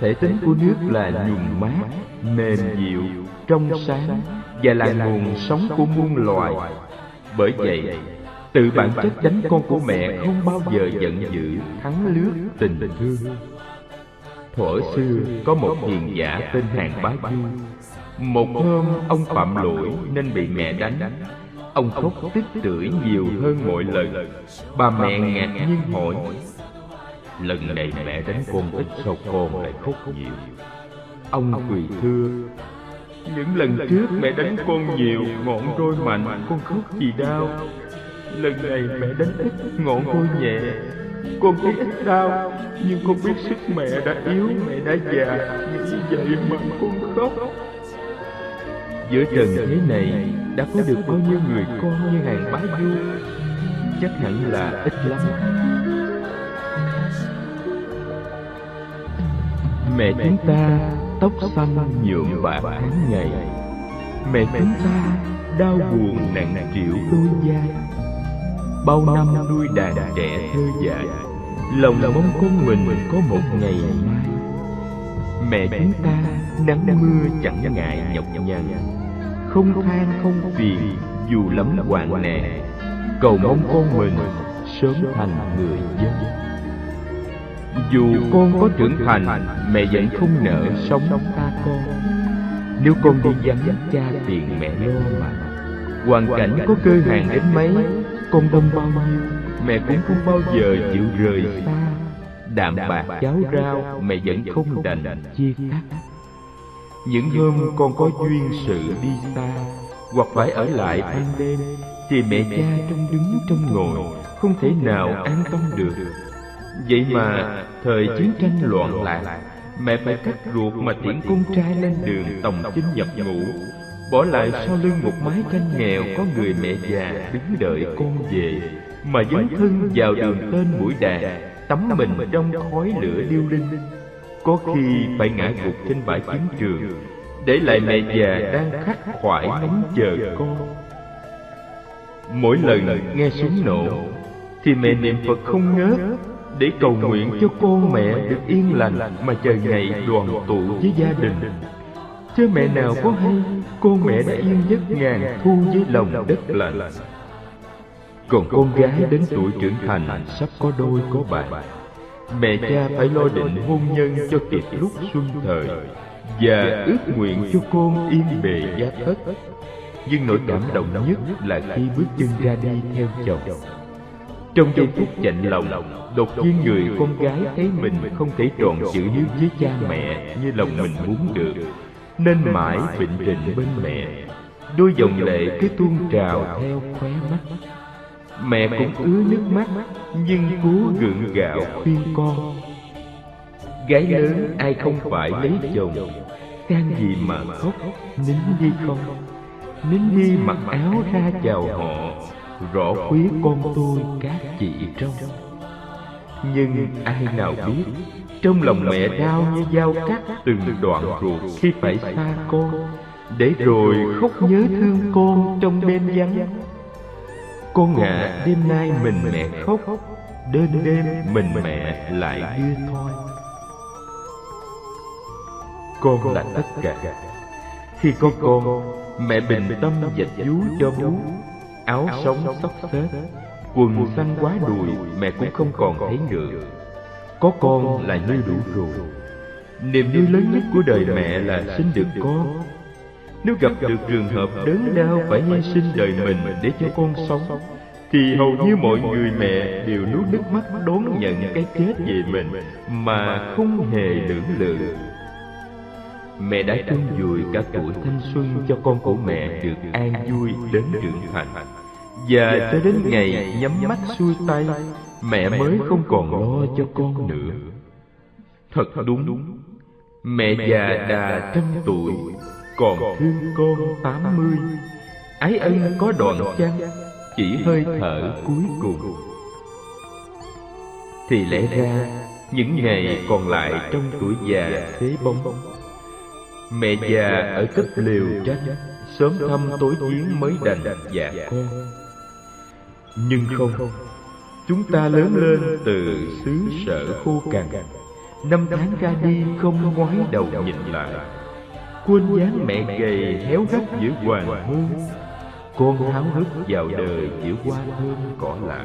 S1: Thể tính của nước là nhuần mát, mềm dịu, trong sáng và là nguồn sống của muôn loài. Bởi vậy, tự bản chất chánh con của mẹ không bao giờ giận dữ, thắng lướt tình thương. Thuở xưa, có một hiền giả tên hàng bá du một hôm ông phạm lỗi nên bị mẹ đánh. Ông khóc tích tưởi nhiều hơn mọi lần. Bà mẹ ngạc nhiên hỏi, lần này mẹ đánh con ít sao con lại khóc nhiều? Ông quỳ thưa, những lần trước mẹ đánh con nhiều, ngọn roi mạnh, con khóc vì đau. Lần này mẹ đánh ít, ngọn roi nhẹ. Con thấy ít đau, nhưng con biết sức mẹ đã yếu, mẹ đã già. Nghĩ vậy mà con khóc giữa trần thế này đã có được bao nhiêu người con như hàng bá du chắc hẳn là ít lắm. mẹ chúng ta tóc xanh nhuộm bạc tháng ngày. mẹ chúng ta đau buồn nặng trĩu đôi vai bao năm nuôi đàn trẻ thơ dại lòng mong con mình có một ngày mai. mẹ chúng ta nắng mưa chẳng ngại nhọc nhằn không than không phiền, dù lắm hoạn nạn. Cầu mong con mình sớm thành người dân. Dù con có trưởng thành, mẹ vẫn không nỡ sống ta con. Nếu con đi vắng cha tiền mẹ lo mà, hoàn cảnh có cơ hàng đến mấy, con đông bao nhiêu, mẹ cũng không bao giờ chịu rời xa. Đạm bạc cháo rau mẹ vẫn không đành chia cắt những hôm con có duyên sự đi xa, hoặc phải ở lại ban đêm, thì mẹ cha trong đứng trong ngồi không thể nào an tâm được. Vậy mà thời chiến tranh loạn lạc, mẹ phải cắt ruột mà tiễn con trai lên đường tòng chinh nhập ngũ, bỏ lại sau lưng một mái tranh nghèo có người mẹ già đứng đợi con về, mà dấn thân vào đường tên mũi đàn, tắm mình trong khói lửa điêu linh có khi phải ngã gục trên bãi chiến trường, để lại mẹ già đang khắc khoải ngóng chờ con. Mỗi lần nghe súng nổ, thì mẹ niệm phật không ngớt, để cầu nguyện cho con mẹ được yên lành mà chờ ngày đoàn tụ với gia đình. Chứ mẹ nào có hay con mẹ đã yên giấc ngàn thu với lòng đất lạnh còn con gái đến tuổi trưởng thành sắp có đôi có bạn mẹ cha phải lo định hôn nhân cho kịp lúc xuân thời và ước nguyện cho con yên bề gia thất. nhưng nỗi cảm động nhất là khi bước chân ra đi theo chồng. trong giây phút chạnh lòng đột nhiên người con gái thấy mình không thể tròn chữ hiếu với cha mẹ như lòng mình muốn được. nên mãi vịnh rịnh bên mẹ. đôi dòng lệ cứ tuôn trào theo khóe mắt mẹ cũng ứa nước mắt nhưng cố gượng gạo khuyên con. gái lớn ai không phải lấy chồng. can gì mà khóc nín đi con nín đi mặc áo ra chào họ rõ khuyết con tôi các chị trong. nhưng ai nào biết trong lòng mẹ đau như dao cắt từng đoạn ruột khi phải xa con. để rồi khóc nhớ thương con trong đêm vắng con ạ đêm nay mình mẹ khóc, đêm đêm mình mẹ lại đưa thôi. Con là tất cả. Khi có con, mẹ bình tâm dạch vú cho bú áo sống xóc xếp, quần xanh quá đùi, mẹ cũng không còn thấy ngựa. Có con là như đủ rồi. Niềm vui lớn nhất của đời mẹ là sinh được con nếu gặp được trường hợp đớn đau phải hy sinh đời mình để cho con sống, thì hầu như mọi người mẹ đều nuốt nước mắt đón nhận cái chết về mình mà không hề lưỡng lự. Mẹ đã chung vùi cả tuổi thanh xuân cho con của mẹ được an vui đến trưởng thành. Và cho đến ngày nhắm mắt xuôi tay, mẹ mới không còn lo cho con nữa. Thật đúng, mẹ già đà trăm tuổi còn thương con tám mươi ái ân có đoạn chăng? Chỉ hơi thở cuối cùng. Thì lẽ ra, những ngày còn lại trong tuổi già thế bóng, mẹ già ở cấp liều trách sớm thăm tối chiến mới đành dạ con. Nhưng không, chúng ta lớn lên từ xứ sở khô cằn. Năm tháng ra đi không ngoái đầu nhìn lại quên dáng mẹ gầy héo gắt giữa hoàng hôn. Con háo hức vào đời giữa hoa thơm cỏ lạ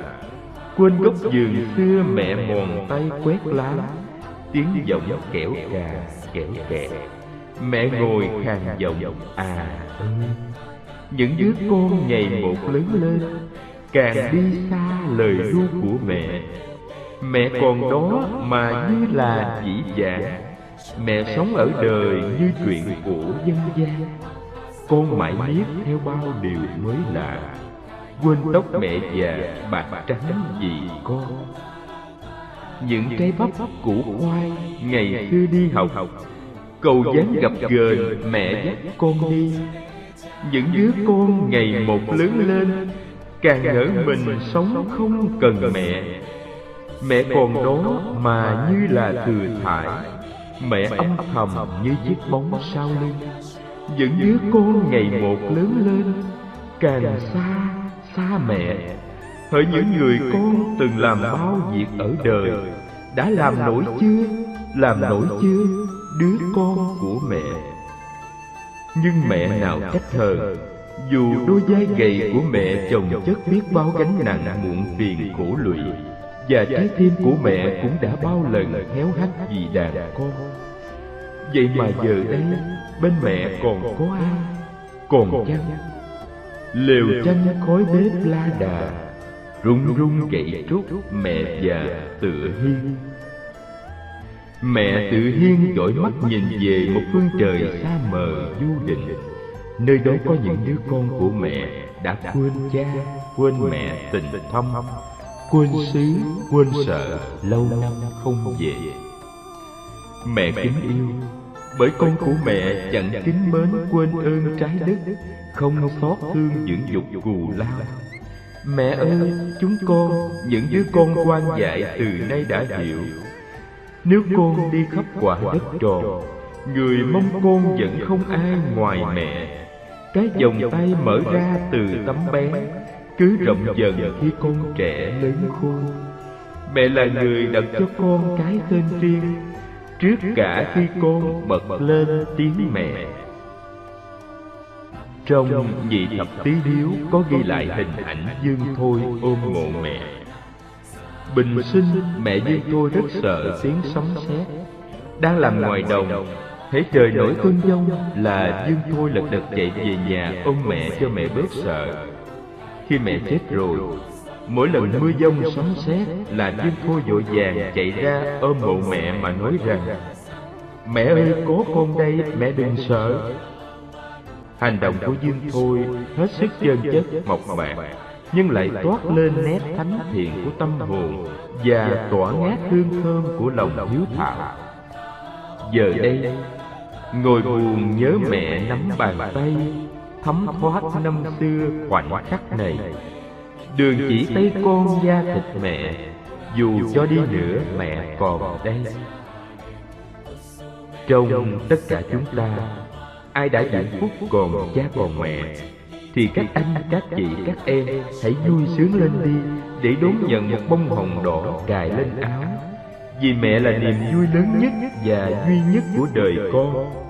S1: quên gốc vườn xưa mẹ mòn tay quét lá. Tiếng giọng kẻo cà kẻo kẹt mẹ ngồi khàn giọng à ơi. Những đứa con ngày một lớn lên, càng đi xa lời ru của mẹ. Mẹ còn đó mà như là dĩ dạng mẹ sống ở đời như chuyện cổ dân gian. con mãi miết theo bao điều mới lạ. quên tóc mẹ già bạc trắng vì con. những trái bắp củ khoai ngày xưa đi học. cầu dáng gặp gỡ mẹ dắt con đi. những đứa con ngày một lớn lên càng ngỡ mình sống không cần mẹ. mẹ. Còn đó mà như là thừa thải mẹ âm thầm như chiếc bóng sau lưng những đứa con ngày một lớn lên. càng xa xa mẹ. hỡi những người con từng làm bao việc ở đời. đã làm nổi chưa? làm nổi chưa? đứa con của mẹ. nhưng mẹ nào cách thờ dù đôi vai gầy của mẹ chồng chất biết bao gánh nặng muộn phiền khổ lụy và trái tim của mẹ cũng đã bao lần héo hắt vì đàn con. vậy mà giờ đây bên mẹ còn có ai? còn chăng? lều chanh khói bếp la đà rung rung gậy trúc mẹ già tựa hiên. mẹ tự hiên dõi mắt nhìn về một phương trời xa mờ du định nơi đó có những đứa con của mẹ đã quên cha quên mẹ tình thâm quên xứ quên sợ lâu năm không về. mẹ kính yêu bởi con của mẹ chẳng kính mến quên ơn trái đất không xót thương những dục cù lao. mẹ ơi chúng con những đứa con quan dại từ nay đã hiểu. nếu con đi khắp quả đất tròn người mong con vẫn không ai ngoài mẹ. cái vòng tay mở ra từ tấm bé cứ rộng dần khi con trẻ lớn khôn. Mẹ là người đặt cho con cái tên riêng, trước cả khi con bật lên tiếng mẹ. Trong nhị thập tý điếu có ghi lại hình ảnh dương thôi ôm mộ mẹ. Bình sinh mẹ dương thôi rất sợ tiếng sấm sét. Đang làm ngoài đồng, thấy trời nổi cơn giông là Dương Thôi lật đật chạy về nhà ôm mẹ cho mẹ bớt sợ. Khi mẹ chết rồi, mỗi lần mưa giông sấm sét là Dương Thôi vội vàng chạy ra ôm mộ mẹ mà nói rằng Mẹ ơi có con đây, mẹ đừng sợ. Hành động của Dương Thôi hết sức chân chất mộc mạc, nhưng lại toát lên nét thánh thiện của tâm hồn và tỏa ngát hương thơm của lòng hiếu thảo. Giờ đây, Ngồi buồn nhớ mẹ nắm bàn tay Thấm thoát năm xưa khoảnh khắc này. Đường chỉ tay con da thịt mẹ. Dù cho đi nữa mẹ còn đây. Trong tất cả chúng ta Ai đã hạnh phúc còn cha còn mẹ. Thì các anh, các chị, các em Hãy vui sướng lên đi Để đón nhận một bông hồng đỏ cài lên áo. Vì mẹ là niềm vui lớn nhất và duy nhất của đời con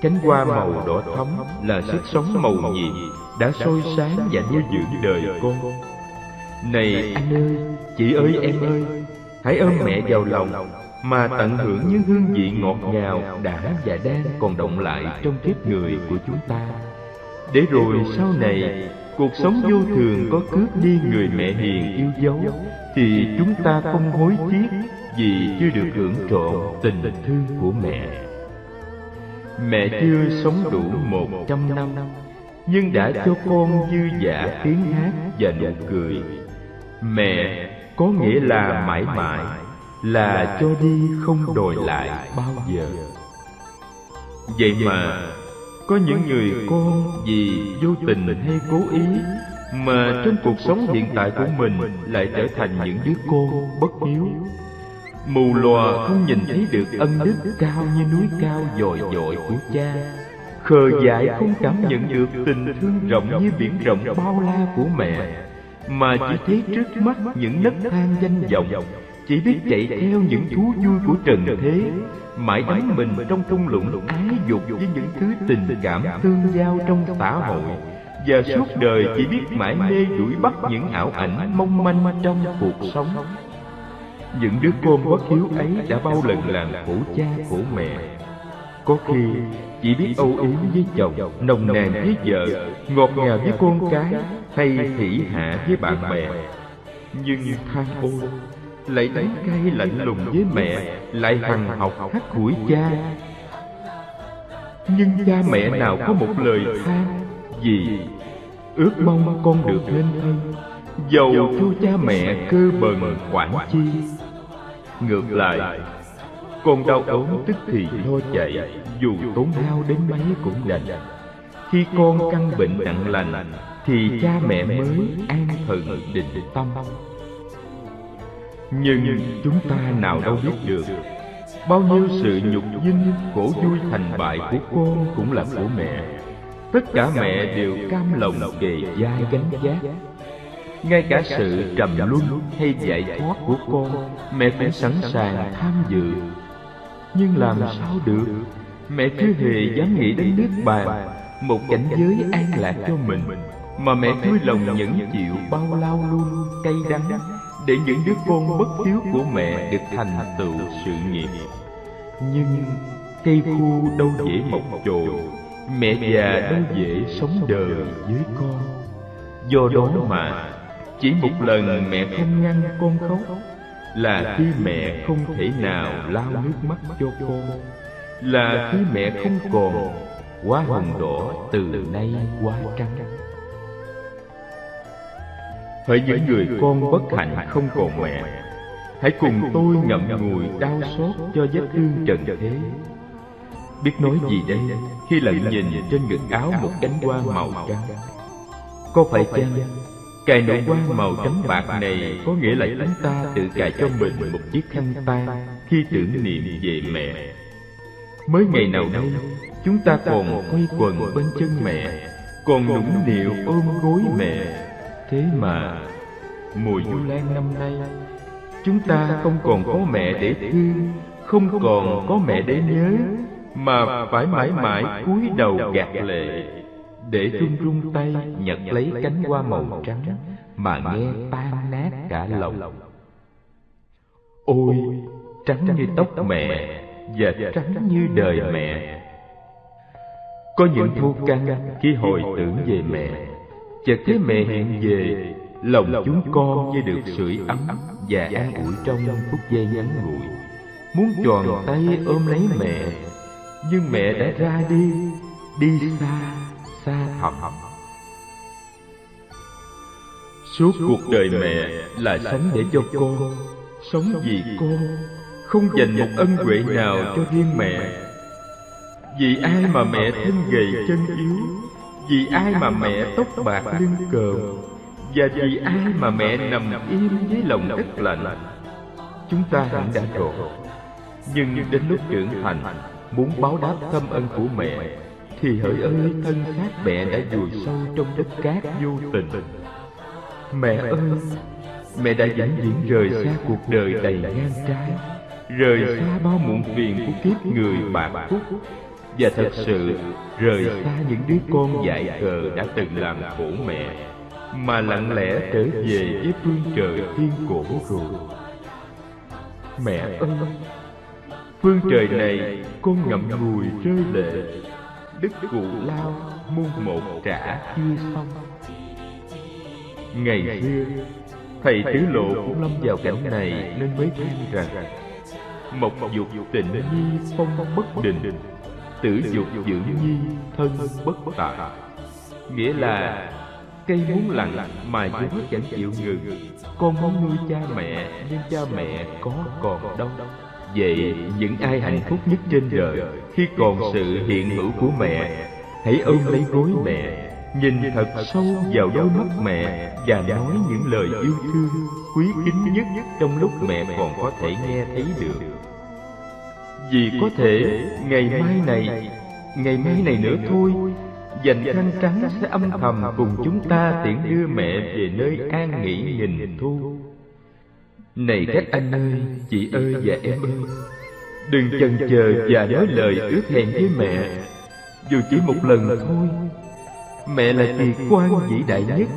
S1: Cánh hoa màu đỏ thắm là sức sống màu nhiệm Đã soi sáng và nuôi dưỡng đời con. Này anh ơi, chị ơi em ơi. Hãy ôm mẹ vào lòng Mà tận hưởng những hương vị ngọt ngào đã và đang còn động lại trong kiếp người của chúng ta. Để rồi sau này Cuộc sống vô thường có cướp đi người mẹ hiền yêu dấu Thì chúng ta không hối tiếc Vì chưa được hưởng trọn tình thương của mẹ Mẹ chưa sống đủ một trăm năm. Nhưng đã cho con dư dả tiếng hát và nụ cười. Mẹ có nghĩa là mãi mãi Là cho đi không đòi lại bao giờ. Vậy mà Có những người con vì vô tình hay cố ý Mà trong cuộc sống hiện tại của mình Lại trở thành những đứa con bất hiếu Mù lòa không nhìn thấy được ân đức cao như núi cao dồi dội của cha. Khờ dại không cảm nhận được tình thương rộng như biển rộng bao la của mẹ, Mà chỉ thấy trước mắt những nấc thang danh vọng, Chỉ biết chạy theo những thú vui của trần thế, Mãi đắm mình trong thung lũng ái dục với những thứ tình cảm tương giao trong xã hội. Và suốt đời chỉ biết mãi mê đuổi bắt những ảo ảnh mong manh trong cuộc sống những đứa con bất hiếu ấy đã bao lần làm khổ cha khổ mẹ. Có khi chỉ biết âu yếm với chồng Nồng nàn với vợ Ngọt ngào với con cái Hay hỉ hạ với bạn bè. Nhưng than ôi Lại đánh cay lạnh lùng với mẹ Lại hằng học hắt hủi cha. Nhưng cha mẹ nào có một lời than gì, ước mong con được lên thân Dầu cho cha mẹ cơ bần quản chi? Ngược lại, Con đau ốm tức thì lo chạy, Dù tốn hao đến mấy cũng đành. Khi con căn bệnh nặng lành, Thì cha mẹ mới an thần định tâm. Nhưng chúng ta nào đâu biết được, Bao nhiêu sự nhục dinh Khổ vui thành bại của con cũng là của mẹ. Tất cả mẹ đều cam lòng kề vai gánh vác ngay cả sự trầm luân hay giải thoát của con Mẹ cũng sẵn sàng tham dự. Nhưng làm sao được? Mẹ chưa hề dám nghĩ đến nước bàn Một cảnh giới an lạc cho mình Mà mẹ vui lòng nhẫn chịu bao lao luôn cay đắng Để những đứa con bất hiếu của mẹ được thành tựu sự nghiệp. Nhưng cây khu đâu dễ mọc chồi. Mẹ già đâu dễ sống đời với con. Do đó mà chỉ một lần mẹ không ngăn con khóc. Là khi mẹ không thể nào lau nước mắt cho con. Là khi mẹ không còn Quá hồng đỏ từ nay quá trắng. Hỡi những người con bất hạnh không còn mẹ. Hãy cùng tôi ngậm ngùi đau xót cho vết thương trần thế. Biết nói gì đây? khi lặng nhìn trên ngực áo một cánh hoa màu trắng. Có phải chăng Cài nụ quan màu trắng bạc này có nghĩa là chúng ta tự cài cho mình một chiếc khăn tay khi tưởng niệm về mẹ. Mới ngày nào đây, chúng ta còn quay quần bên chân mẹ, còn nũng nịu ôm gối mẹ. Thế mà, mùa du lan năm nay, chúng ta không còn có mẹ để thương, không còn có mẹ để nhớ, mà phải mãi mãi cúi đầu gạt lệ để run run tay, nhặt lấy cánh hoa màu trắng, mà nghe tan nát cả lòng. Ôi, trắng như tóc mẹ và trắng như đời mẹ. Có những thu căn khi hồi tưởng về mẹ chợt thấy mẹ hiện về, lòng chúng con như được sưởi ấm và an ủi trong phút giây ngắn ngủi. Muốn tròn tay ôm lấy mẹ, nhưng mẹ đã ra đi đi xa xa thẳm suốt cuộc đời mẹ là sống để cho con. sống vì con. không dành một ân huệ nào cho riêng mẹ. vì ai mà mẹ thân gầy chân yếu? vì ai mà mẹ tóc bạc lưng cờm và vì ai mà mẹ nằm im dưới lòng đất lạnh? chúng ta hẳn đã rồi nhưng đến lúc trưởng thành muốn báo đáp thâm ân của mẹ thì hỡi ơi thân xác mẹ đã vùi sâu trong đất cát vô tình. mẹ ơi mẹ đã vĩnh viễn rời xa cuộc đời đầy ngang trái rời xa bao muộn phiền của kiếp người bạc phúc. Và thật sự rời xa những đứa con dại khờ đã từng làm khổ mẹ mà lặng lẽ trở về với phương trời thiên cổ rồi. mẹ ơi phương trời này con ngậm ngùi rơi lệ đức cụ lao muôn một trả. Chưa xong ngày xưa, thầy tứ lộ cũng lâm vào cảnh này nên mới than rằng mộc dục tịnh nhi phong bất định, tử dục dưỡng nhi thân bất tại nghĩa là cây muốn lặng mà vốn chẳng chịu ngừng con muốn nuôi cha mẹ nhưng cha mẹ có còn đâu vậy những ai hạnh phúc nhất trên đời khi còn sự hiện hữu của mẹ, hãy ôm lấy gối mẹ, nhìn thật sâu vào đôi mắt mẹ và nói những lời yêu thương, quý kính nhất trong lúc mẹ còn có thể nghe thấy được. Vì có thể, ngày mai này, ngày mai này nữa thôi, dành khăn trắng sẽ âm thầm cùng chúng ta tiễn đưa mẹ về nơi an nghỉ nghìn thu. Này các anh ơi, chị ơi và em ơi đừng chần chờ và nói lời ước hẹn với mẹ. dù chỉ một lần thôi. mẹ là kỳ quan vĩ đại nhất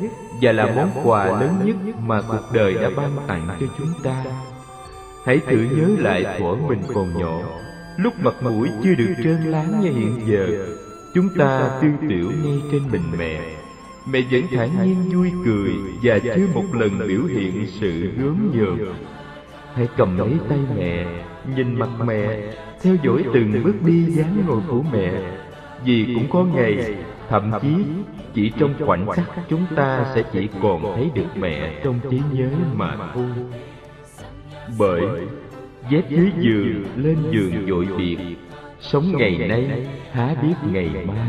S1: và là món quà lớn nhất mà cuộc đời đã ban tặng cho chúng ta. hãy tự nhớ lại thuở mình còn nhỏ. lúc mặt mũi chưa được trơn láng như hiện giờ chúng ta tương tiểu ngay trên mình mẹ. mẹ. Vẫn thản nhiên vui cười và chưa một lần biểu hiện sự gớm nhường hãy cầm lấy tay mẹ nhìn mặt mẹ theo dõi từng bước đi dáng ngồi của mẹ. vì cũng có ngày thậm chí chỉ trong khoảnh khắc chúng ta sẽ chỉ còn thấy được mẹ trong trí nhớ mà thôi. Bởi dép dưới giường lên giường dội việc. sống ngày nay há biết ngày mai.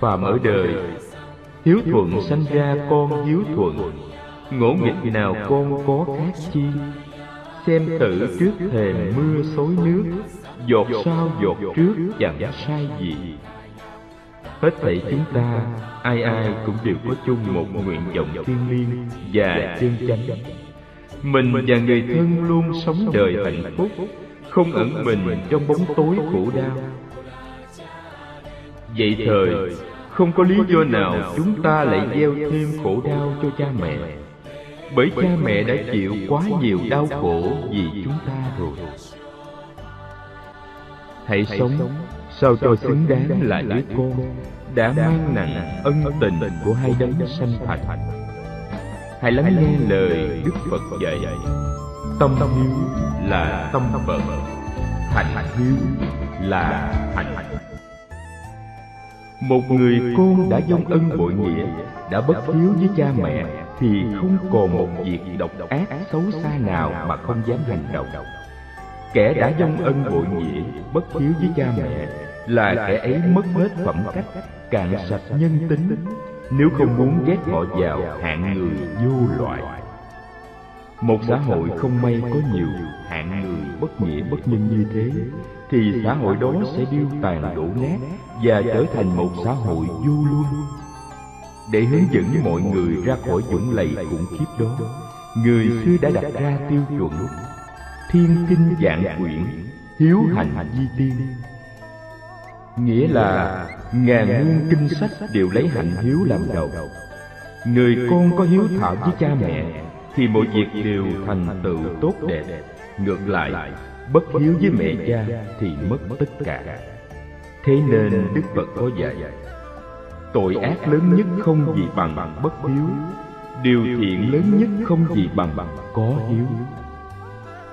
S1: phàm ở đời hiếu thuận sanh ra con hiếu thuận. ngỗ nghịch nào con có khác chi xem tự trước thềm mưa xối nước giọt sau giọt trước chẳng sai gì. hết thảy chúng ta ai ai cũng đều có chung một nguyện vọng thiêng liêng và chân chánh. mình và người thân luôn sống đời hạnh phúc không ẩn mình trong bóng tối khổ đau. Vậy thời không có lý do nào chúng ta lại gieo thêm khổ đau cho cha mẹ bởi cha mẹ đã chịu quá nhiều đau khổ vì chúng ta rồi. hãy sống sao cho xứng đáng là đứa con đã mang nặng ân tình của hai đấng sanh thành. hãy lắng nghe lời đức phật dạy. tâm hiếu là tâm phật hạnh hiếu là hạnh. một người con đã dông ân bội nghĩa đã bất hiếu với cha mẹ thì không còn một việc độc ác xấu xa nào mà không dám hành động. Kẻ đã dông ân bội nghĩa, bất hiếu với cha mẹ, là kẻ ấy mất hết phẩm cách, cạn sạch nhân tính. Nếu không muốn ghét họ vào, hạng người vô loại. Một xã hội không may có nhiều, hạng người bất nghĩa bất nhân như thế, thì xã hội đó sẽ điêu tàn đổ nát và trở thành một xã hội vô luôn để hướng dẫn mọi người ra khỏi dũng lầy khủng khiếp đó. Người xưa đã đặt ra tiêu chuẩn. Thiên kinh dạng quyển, hiếu hành di tiên. Nghĩa là ngàn muôn kinh sách đều lấy hạnh hiếu làm đầu. Người con có hiếu thảo với cha mẹ, thì mọi việc đều thành tựu tốt đẹp. Ngược lại, bất hiếu với mẹ cha thì mất tất cả. Thế nên đức phật có dạy tội ác lớn nhất không gì bằng bất hiếu. điều thiện lớn nhất không gì bằng có hiếu.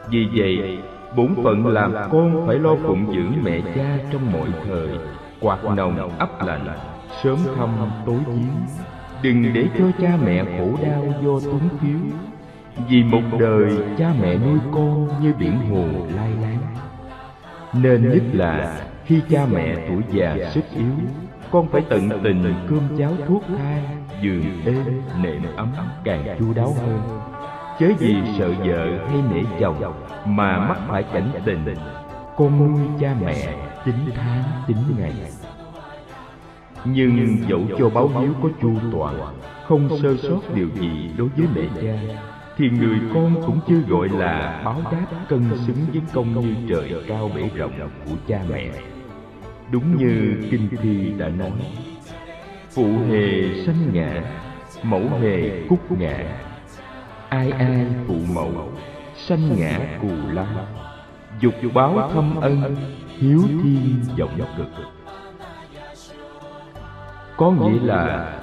S1: vì vậy bổn phận làm con phải lo phụng dưỡng mẹ cha trong mọi thời. quạt nồng ấp lạnh sớm thăm tối viếng đừng để cho cha mẹ khổ đau do túng thiếu vì một đời cha mẹ nuôi con như biển hồ lai láng. nên nhất là khi cha mẹ tuổi già sức yếu con phải tận tình cơm cháo thuốc thang giường êm nệm ấm càng chu đáo hơn. Chớ vì sợ vợ hay nể chồng mà mắc phải cảnh tình. con nuôi cha mẹ chín tháng chín ngày. nhưng dẫu cho báo hiếu có chu toàn không sơ sót điều gì đối với mẹ cha. thì người con cũng chưa gọi là báo đáp cân xứng với công như trời cao bể rộng của cha mẹ Đúng như Kinh Thi đã nói. Phụ hề sanh ngã Mẫu hề cúc ngã Ai ai phụ mẫu Sanh ngã cù lâm Dục báo thâm ân Hiếu thiên vọng cực Có nghĩa là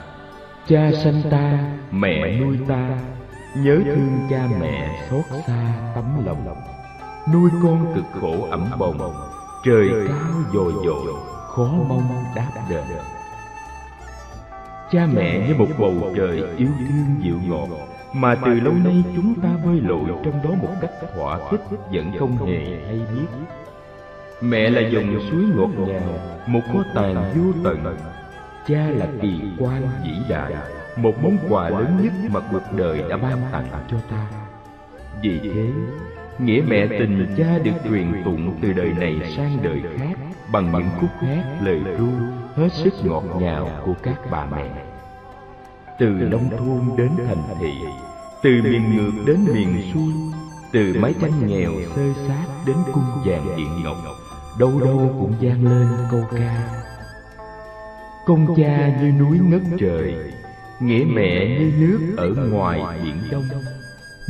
S1: Cha sanh ta, mẹ nuôi ta. Nhớ thương cha mẹ xót xa tấm lòng. Nuôi con cực khổ ẩm bồng Trời cao dồi dội Khó mong đáp đền. Cha mẹ như một bầu trời yêu thương dịu ngọt Mà từ lâu nay chúng ta bơi lội trong đó một cách thỏa thích Vẫn không hề hay biết. Mẹ là dòng suối ngọt ngào Một kho tàng vô tận. Cha là kỳ quan vĩ đại Một món quà lớn nhất mà cuộc đời đã ban tặng cho ta. Vì thế Nghĩa mẹ tình cha được truyền tụng từ đời này sang đời khác Bằng những khúc hát lời ru hết sức ngọt ngào của các bà mẹ. Từ nông thôn đến thành thị Từ miền ngược đến miền xuôi Từ mái tranh nghèo sơ sát đến cung vàng điện ngọc. Đâu đâu cũng vang lên câu ca Công cha như núi ngất trời Nghĩa mẹ như nước ở ngoài biển đông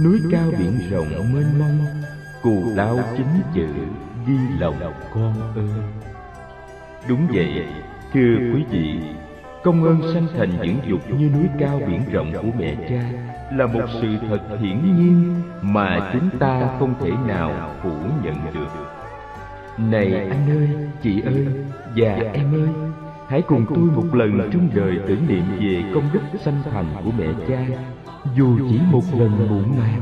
S1: Núi cao biển rộng mênh mông Cù lao chính chữ ghi lòng con ơi Đúng vậy, thưa quý vị Công ơn sanh thành dưỡng dục như núi cao biển rộng của mẹ cha Là một sự thật hiển nhiên mà chúng ta không thể nào phủ nhận được. Này anh ơi, chị ơi và em ơi Hãy cùng tôi một lần trong đời tưởng niệm về công đức sanh thành của mẹ cha dù chỉ một lần muộn màng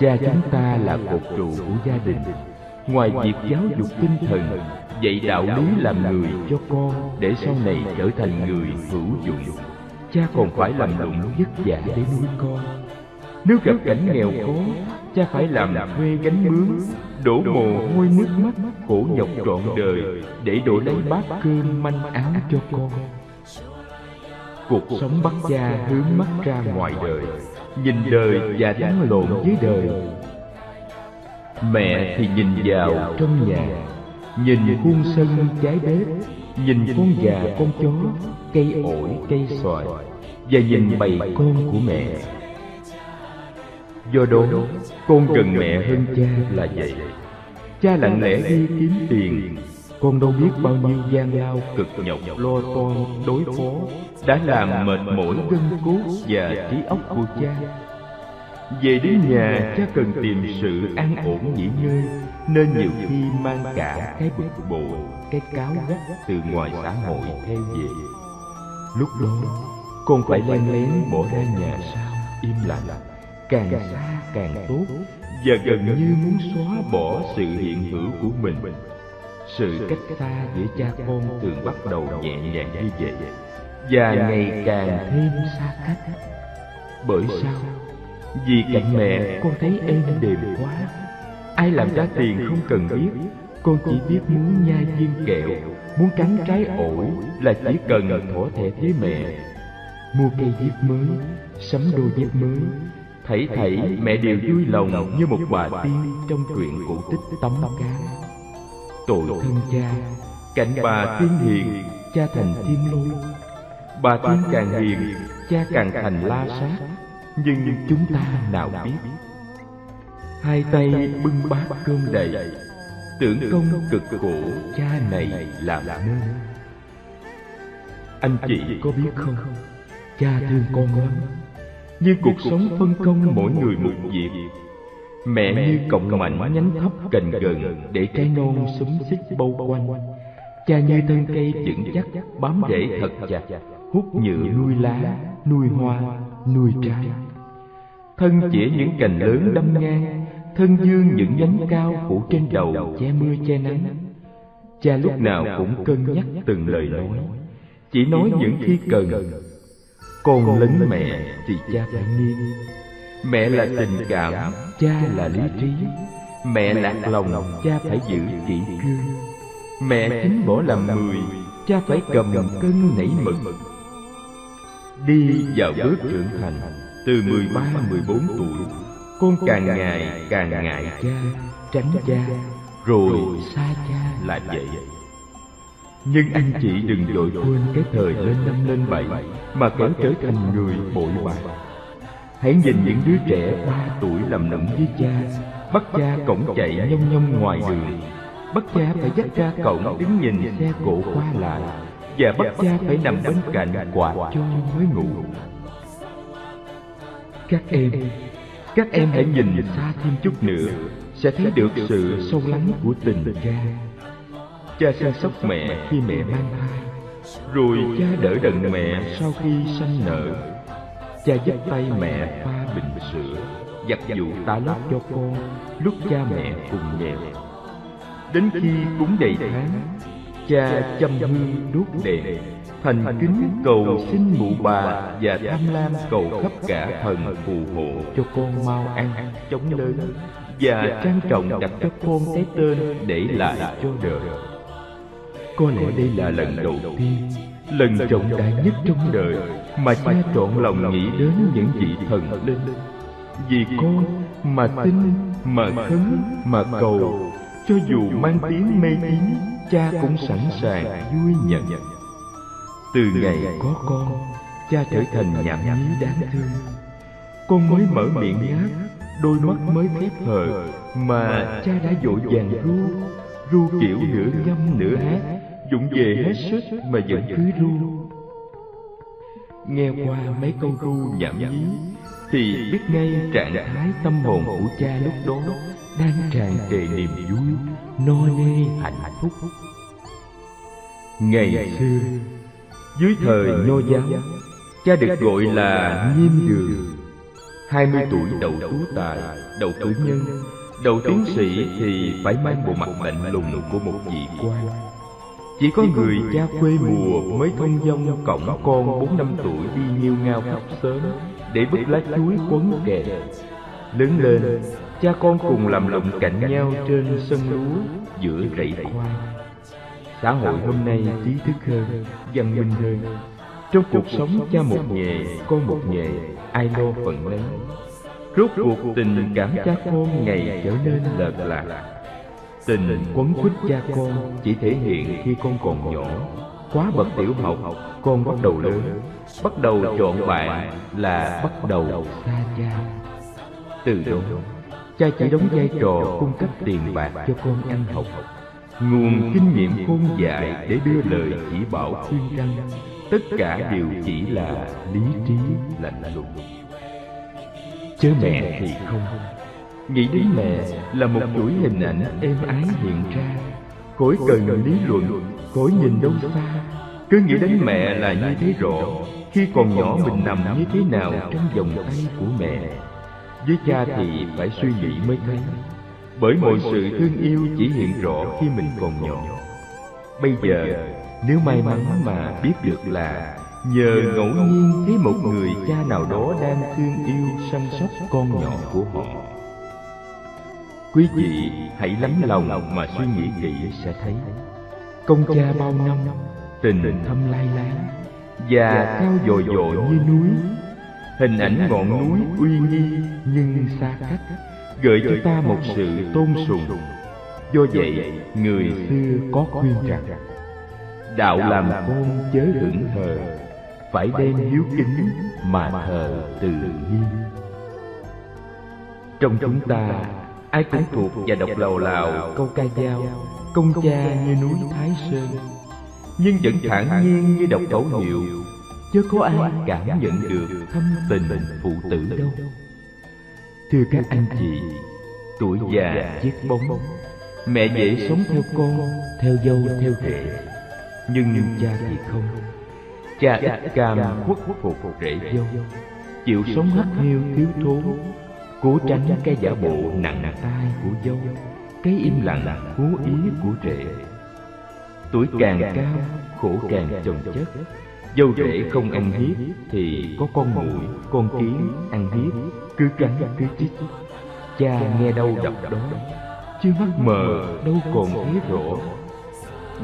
S1: Cha chúng ta là cột trụ của gia đình. Ngoài việc giáo dục tinh thần, Dạy đạo lý làm người cho con Để sau này trở thành người hữu dụng, Cha còn phải làm lụng vất vả để nuôi con. Nếu gặp cảnh nghèo khó, Cha phải làm thuê gánh mướn, Đổ mồ hôi nước mắt, Khổ nhọc trọn đời Để đổi lấy bát cơm manh áo cho con. Cuộc sống bắt cha hướng mắt ra ngoài đời, Nhìn đời và đánh lộn với đời. Mẹ thì nhìn vào trong nhà, Nhìn khuôn sân trái bếp, Nhìn con gà, con chó, Cây ổi, cây xoài, Và nhìn bầy con của mẹ. Do đó, con gần mẹ hơn cha là vậy. Cha lặng lẽ đi kiếm tiền con đâu biết bao nhiêu gian lao cực nhọc lo toan đối phó, Đã làm mệt mỏi gân cốt và trí óc của cha. Về đến nhà, cha cần tìm sự an ổn nghỉ ngơi, Nên nhiều khi mang cả cái bực bội Cái cáo gắt từ ngoài xã hội theo về. Lúc đó, con phải len lén bỏ ra nhà sau im lặng, Càng xa càng tốt, Và gần như muốn xóa bỏ sự hiện hữu của mình. Sự cách xa giữa cha con thường bắt đầu nhẹ nhàng như vậy Và ngày càng thêm xa cách. Bởi sao? vì cạnh mẹ con thấy êm đềm quá. Ai làm ra tiền không cần biết. Con chỉ biết muốn nhai viên kẹo Muốn cắn trái ổi Là chỉ cần thỏa thẻ với mẹ. Mua cây viết mới Sắm đôi dép mới. Thảy thảy mẹ đều vui lòng Như một bà tiên trong truyện cổ tích tấm cá Tội thân cha Cạnh bà tiên hiền Cha thành tiên lôi. Bà tiên càng hiền Cha càng thành la sát. nhưng chúng ta nào biết? hai tay bưng bát cơm đầy. tưởng công cực khổ cha này làm nên anh chị có biết không? cha thương con lắm. như cuộc sống phân công mỗi người một việc mẹ như cọng mảnh nhánh thấp cành gần để trái non xúm xích bâu quanh. cha như thân cây vững chắc bám rễ thật chặt. hút nhựa nuôi lá nuôi hoa nuôi trái. thân chỉ những cành lớn đâm ngang. thân dương những nhánh cao phủ trên đầu che mưa che nắng. cha lúc nào cũng cân nhắc từng lời nói. chỉ nói những khi cần con lớn mẹ thì cha phải nghiêng mẹ là tình cảm cha là lý trí. Mẹ lạc lòng cha phải giữ kỹ cương. mẹ chính bỏ làm mười cha phải cầm cân nảy mực. đi vào bước trưởng thành từ 13, 14 tuổi Con càng ngày càng ngại cha Tránh cha. Rồi xa cha là vậy Nhưng anh chị đừng vội quên cái thời lên năm lên bảy Mà kẻo trở thành người bội bạc Hãy nhìn những đứa trẻ ba tuổi làm nũng với cha. Bắt cha cổng chạy nhông nhông ngoài đường. Bắt cha phải dắt ra cổng đứng nhìn xe cộ qua lại. Và bắt cha phải nằm bên cạnh quạt cho mới ngủ. Các em Các em hãy nhìn xa thêm chút nữa, Sẽ thấy được sự sâu lắng của tình cha. Cha săn sóc mẹ khi mẹ mang thai. Rồi cha đỡ đần mẹ sau khi sanh nở Cha dắt tay mẹ pha bình sữa Giặt dụ tả lót cho con Lúc cha mẹ cùng nghèo. Đến khi cúng đầy tháng Cha chăm hương đốt đèn Thành kính cầu xin mụ bà Và tham lam cầu khắp cả thần phù hộ Cho con mau ăn, chống lớn Và trang trọng đặt cho con cái tên Để lại cho đời. Có lẽ đây là lần đầu tiên Lần trọng đại nhất trong đời. Mà cha trọn lòng nghĩ đến những vị thần. Linh Vì con mà tin, mà khấn, mà cầu Cho dù mang tiếng mê tín Cha cũng sẵn sàng vui nhận. Từ ngày có con Cha trở thành nhảm nhí đáng thương. Con mới mở miệng nhát Đôi mắt mới khép hờ Mà cha đã vội vàng ru Ru kiểu nửa ngâm nửa hát Dụng về hết sức mà vẫn cứ ru. Nghe qua mấy câu ru nhảm nhí Thì biết ngay trạng thái tâm hồn của cha lúc đó Đang tràn trề niềm vui, no nê hạnh phúc. Ngày xưa, dưới thời nho giáo Cha được gọi là Nghiêm Đường hai mươi tuổi đậu tú tài, đậu cử nhân. Đậu tiến sĩ thì phải mang bộ mặt lạnh lùng của một vị quan chỉ có người cha quê mùa mới thông dong cổng con bốn năm tuổi đi nghiêu ngao khóc sớm để bứt lá chuối quấn kè. Lớn lên, cha con cùng làm lụng cạnh nhau trên sân lúa giữa rẫy khoai. Xã hội hôm nay trí thức hơn, văn minh hơn. Trong cuộc sống cha một nghề, con một nghề, ai lo phần lấy. Rốt cuộc tình cảm cha con ngày trở nên lợt lạc Tình quấn quýt cha con chỉ thể hiện khi con còn nhỏ. Quá bậc tiểu học, con bắt đầu lớn Bắt đầu chọn bạn là bắt đầu xa cha Từ đó, cha chỉ đóng vai trò cung cấp tiền bạc cho con ăn học. Nguồn kinh nghiệm khôn dại để đưa lời chỉ bảo khuyên răn Tất cả đều chỉ là lý trí lạnh lùng. Chớ mẹ thì không. Nghĩ đến mẹ là một chuỗi hình ảnh êm ái hiện ra. Khỏi cần lý luận, khỏi nhìn đâu xa. Cứ nghĩ đến mẹ là như thế rõ. Khi còn nhỏ mình nằm như thế nào trong vòng tay của mẹ? Với cha thì phải suy nghĩ mới thấy. Bởi mọi sự thương yêu chỉ hiện rõ khi mình còn nhỏ. Bây giờ nếu may mắn mà biết được là Nhờ ngẫu nhiên thấy một người cha nào đó đang thương yêu săn sóc con nhỏ của họ Quý vị hãy lắng lòng mà suy nghĩ kỹ sẽ thấy. Công cha bao năm Tình thâm lai láng Và cao dồi dội như núi. Hình ảnh ngọn núi uy nghi nhưng xa cách. Gợi cho ta một sự tôn sùng. Do vậy người xưa có khuyên rằng Đạo làm con chớ hững hờ Phải đem hiếu kính mà thờ tự nhiên. Trong chúng ta ai cũng thuộc và đọc lầu lào, câu ca dao, công cha như núi thái sơn. Nhưng vẫn thản nhiên như đọc khẩu hiệu, chớ có ai cảm nhận được thâm tình phụ tử đâu. Thưa các anh chị, tuổi già chiếc bóng, mẹ dễ sống theo con, theo dâu, theo rể. Nhưng cha thì không, cha ít cam khuất phục rể dâu. Chịu sống hắt hiu thiếu thốn Cố tránh cái giả bộ nặng tai của dâu Cái im lặng cố ý của rể. Tuổi càng cao, khổ càng chồng chất. Dâu rể không ăn hiếp Thì có con muỗi, con kiến ăn hiếp Cứ cắn cứ chích. Cha nghe đâu đọc đó Chứ mắt mờ đâu còn thấy rõ.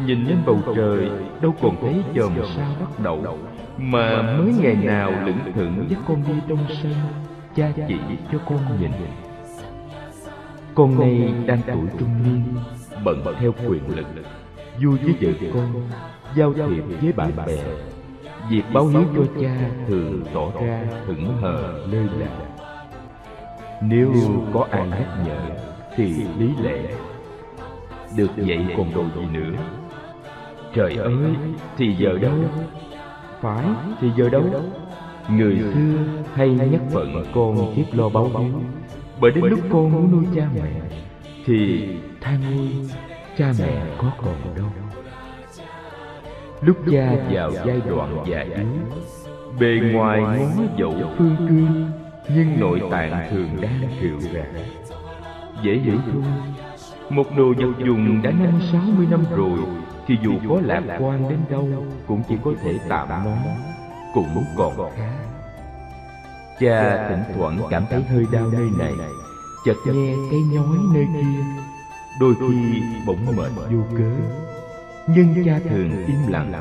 S1: Nhìn lên bầu trời đâu còn thấy chòm sao bắt đầu. Mà mới ngày nào lững thững dắt con đi trong sân cha chỉ cho con nhìn con nay đang tuổi trung niên bận theo quyền lực vui với vợ con giao thiệp với bạn bè. việc báo hiếu cho cha thường tỏ ra hững hờ lơi là. nếu có ai nhắc nhở thì lý lẽ. được vậy còn đồ gì nữa? trời ơi thì giờ đâu? phải thì giờ đâu? người xưa hay nhắc phận con kiếp lo báo hiếu bởi đến lúc con muốn nuôi cha mẹ, thì than ôi cha mẹ có còn đâu. Lúc cha vào giai đoạn già yếu, bề ngoài ngó dẫu phương cương, nhưng nội tạng thường đang rượu rã. Dễ hiểu thôi một đồ vật dùng đã năm sáu mươi năm rồi, thì dù có lạc quan đến đâu, cũng chỉ có thể tạm nói cũng còn khá cha thỉnh thoảng cảm thấy hơi đau nơi này. chợt nghe cái nhói nơi kia. đôi khi bỗng mệt vô cớ. nhưng cha thường im lặng.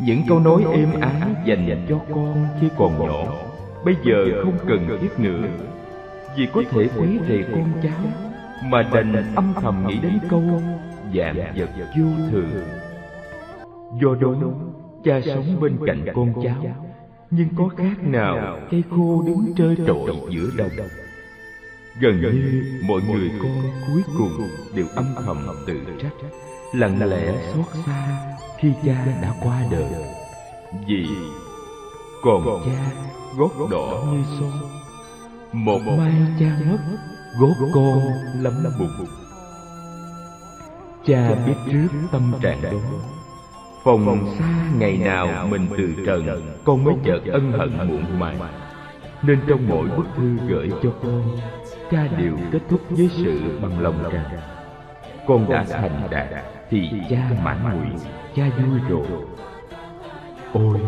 S1: những câu nói êm ái dành cho con khi còn nhỏ. bây giờ không cần thiết nữa. vì có thể quấy rầy con cháu mà đành âm thầm nghĩ đến câu dạng vật vô thường. do đó cha sống bên cạnh con cháu nhưng có khác nào cây khô đứng trơ trọi giữa đồng gần như mọi người con cuối cùng đều âm thầm tự trách. lặng lẽ xót xa khi cha đã qua đời. vì còn cha gót đỏ như son. một mai cha mất gót con lắm bụng cha biết trước tâm trạng đó phòng xa ngày nào mình từ trần con mới chợt ân hận muộn màng. nên trong mỗi bức thư gửi cho con cha đều kết thúc với sự bằng lòng rằng con đã thành đạt thì cha mãn nguyện cha vui rồi. ôi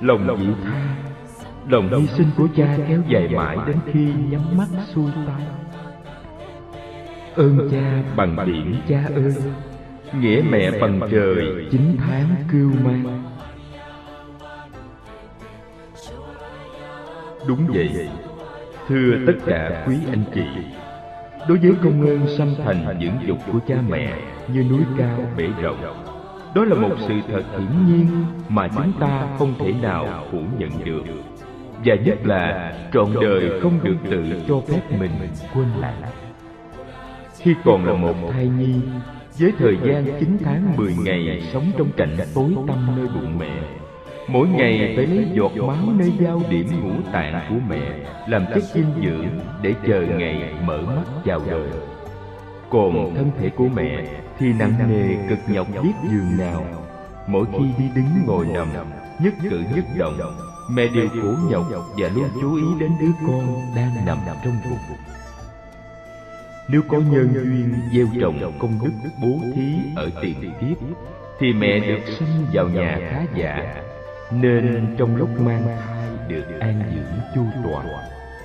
S1: lòng vị tha lòng hy sinh của cha kéo dài mãi đến khi nhắm mắt xuôi tay. ơn cha bằng biển cha ơi nghĩa mẹ bằng trời chín tháng cưu mang. đúng vậy. thưa tất cả quý anh chị đối với công ơn sanh thành dưỡng dục của cha mẹ như núi cao bể rộng. đó là một sự thật hiển nhiên mà chúng ta không thể nào phủ nhận được. và nhất là trọn đời không được tự cho phép mình quên lãng khi còn là một thai nhi với thời gian 9 tháng 10 ngày sống trong cảnh tối tăm nơi bụng mẹ Mỗi ngày phải lấy giọt máu nơi giao điểm ngũ tạng của mẹ Làm chất dinh dưỡng để chờ ngày mở mắt chào đời. Còn thân thể của mẹ thì nặng nề cực nhọc biết giường nào. Mỗi khi đi đứng ngồi nằm, nhất cử nhất động Mẹ đều khổ nhọc và luôn chú ý đến đứa con đang nằm trong bụng nếu có nhân duyên gieo trồng công đức bố thí ở tiền kiếp thì mẹ được sinh vào nhà khá giả nên trong lúc mang thai được an dưỡng chu toàn.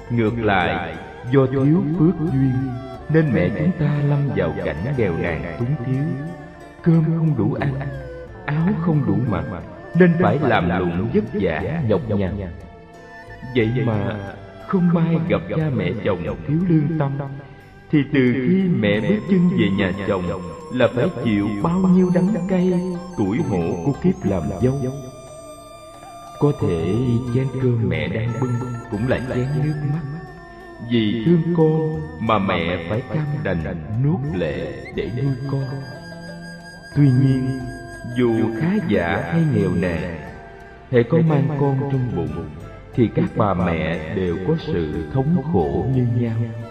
S1: ngược lại do thiếu phước duyên nên mẹ chúng ta lâm vào cảnh nghèo nàn túng thiếu. cơm không đủ ăn áo không đủ mặc nên phải làm lụng vất vả nhọc nhằn. vậy mà không may gặp cha mẹ chồng thiếu lương tâm thì từ khi mẹ bước chân về nhà chồng là phải chịu bao nhiêu đắng cay tuổi hổ của kiếp làm dâu có thể chén cơm mẹ đang bưng cũng là chén nước mắt. vì thương con mà mẹ phải cam đành nuốt lệ để nuôi con. tuy nhiên dù khá giả hay nghèo nàn hệ có mang con trong bụng thì các bà mẹ đều có sự thống khổ như nhau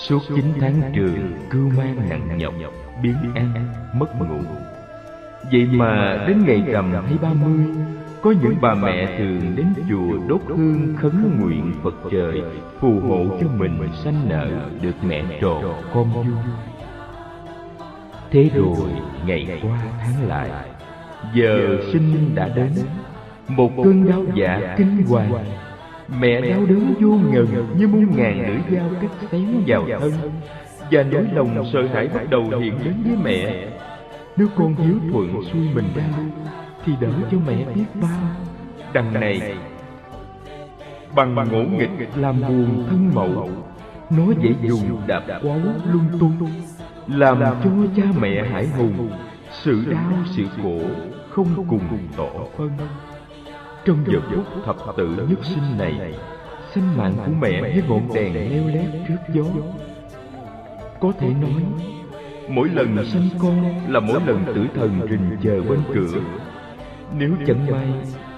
S1: Suốt chín tháng trường cưu mang nặng nhọc Biến ăn, mất ngủ. Vậy mà đến ngày rằm hay ba mươi Có những bà mẹ thường đến chùa đốt hương khấn nguyện Phật trời Phù hộ cho mình sanh nợ được mẹ tròn con vui. Thế rồi ngày qua tháng lại Giờ sinh đã đến. Một cơn đau dạ kinh hoàng Mẹ đau đớn vô ngần như muôn ngàn lưỡi dao cắt xén vào thân. Và nỗi lòng sợ hãi bắt đầu hiện đến với mẹ. Nếu con hiếu thuận xuôi mình ra Thì đỡ cho mẹ biết bao Đằng này Bằng ngỗ nghịch làm buồn thân mậu Nó dễ dùng đạp quáo lung tung. Làm cho cha mẹ hải hùng. sự đau sự khổ không cùng tỏ phân trong giờ phút thập tự nhất sinh này sinh mạng của mẹ như ngọn đèn leo lét trước gió. có thể nói mỗi lần sanh con là mỗi lần tử thần rình chờ bên cửa. nếu chẳng may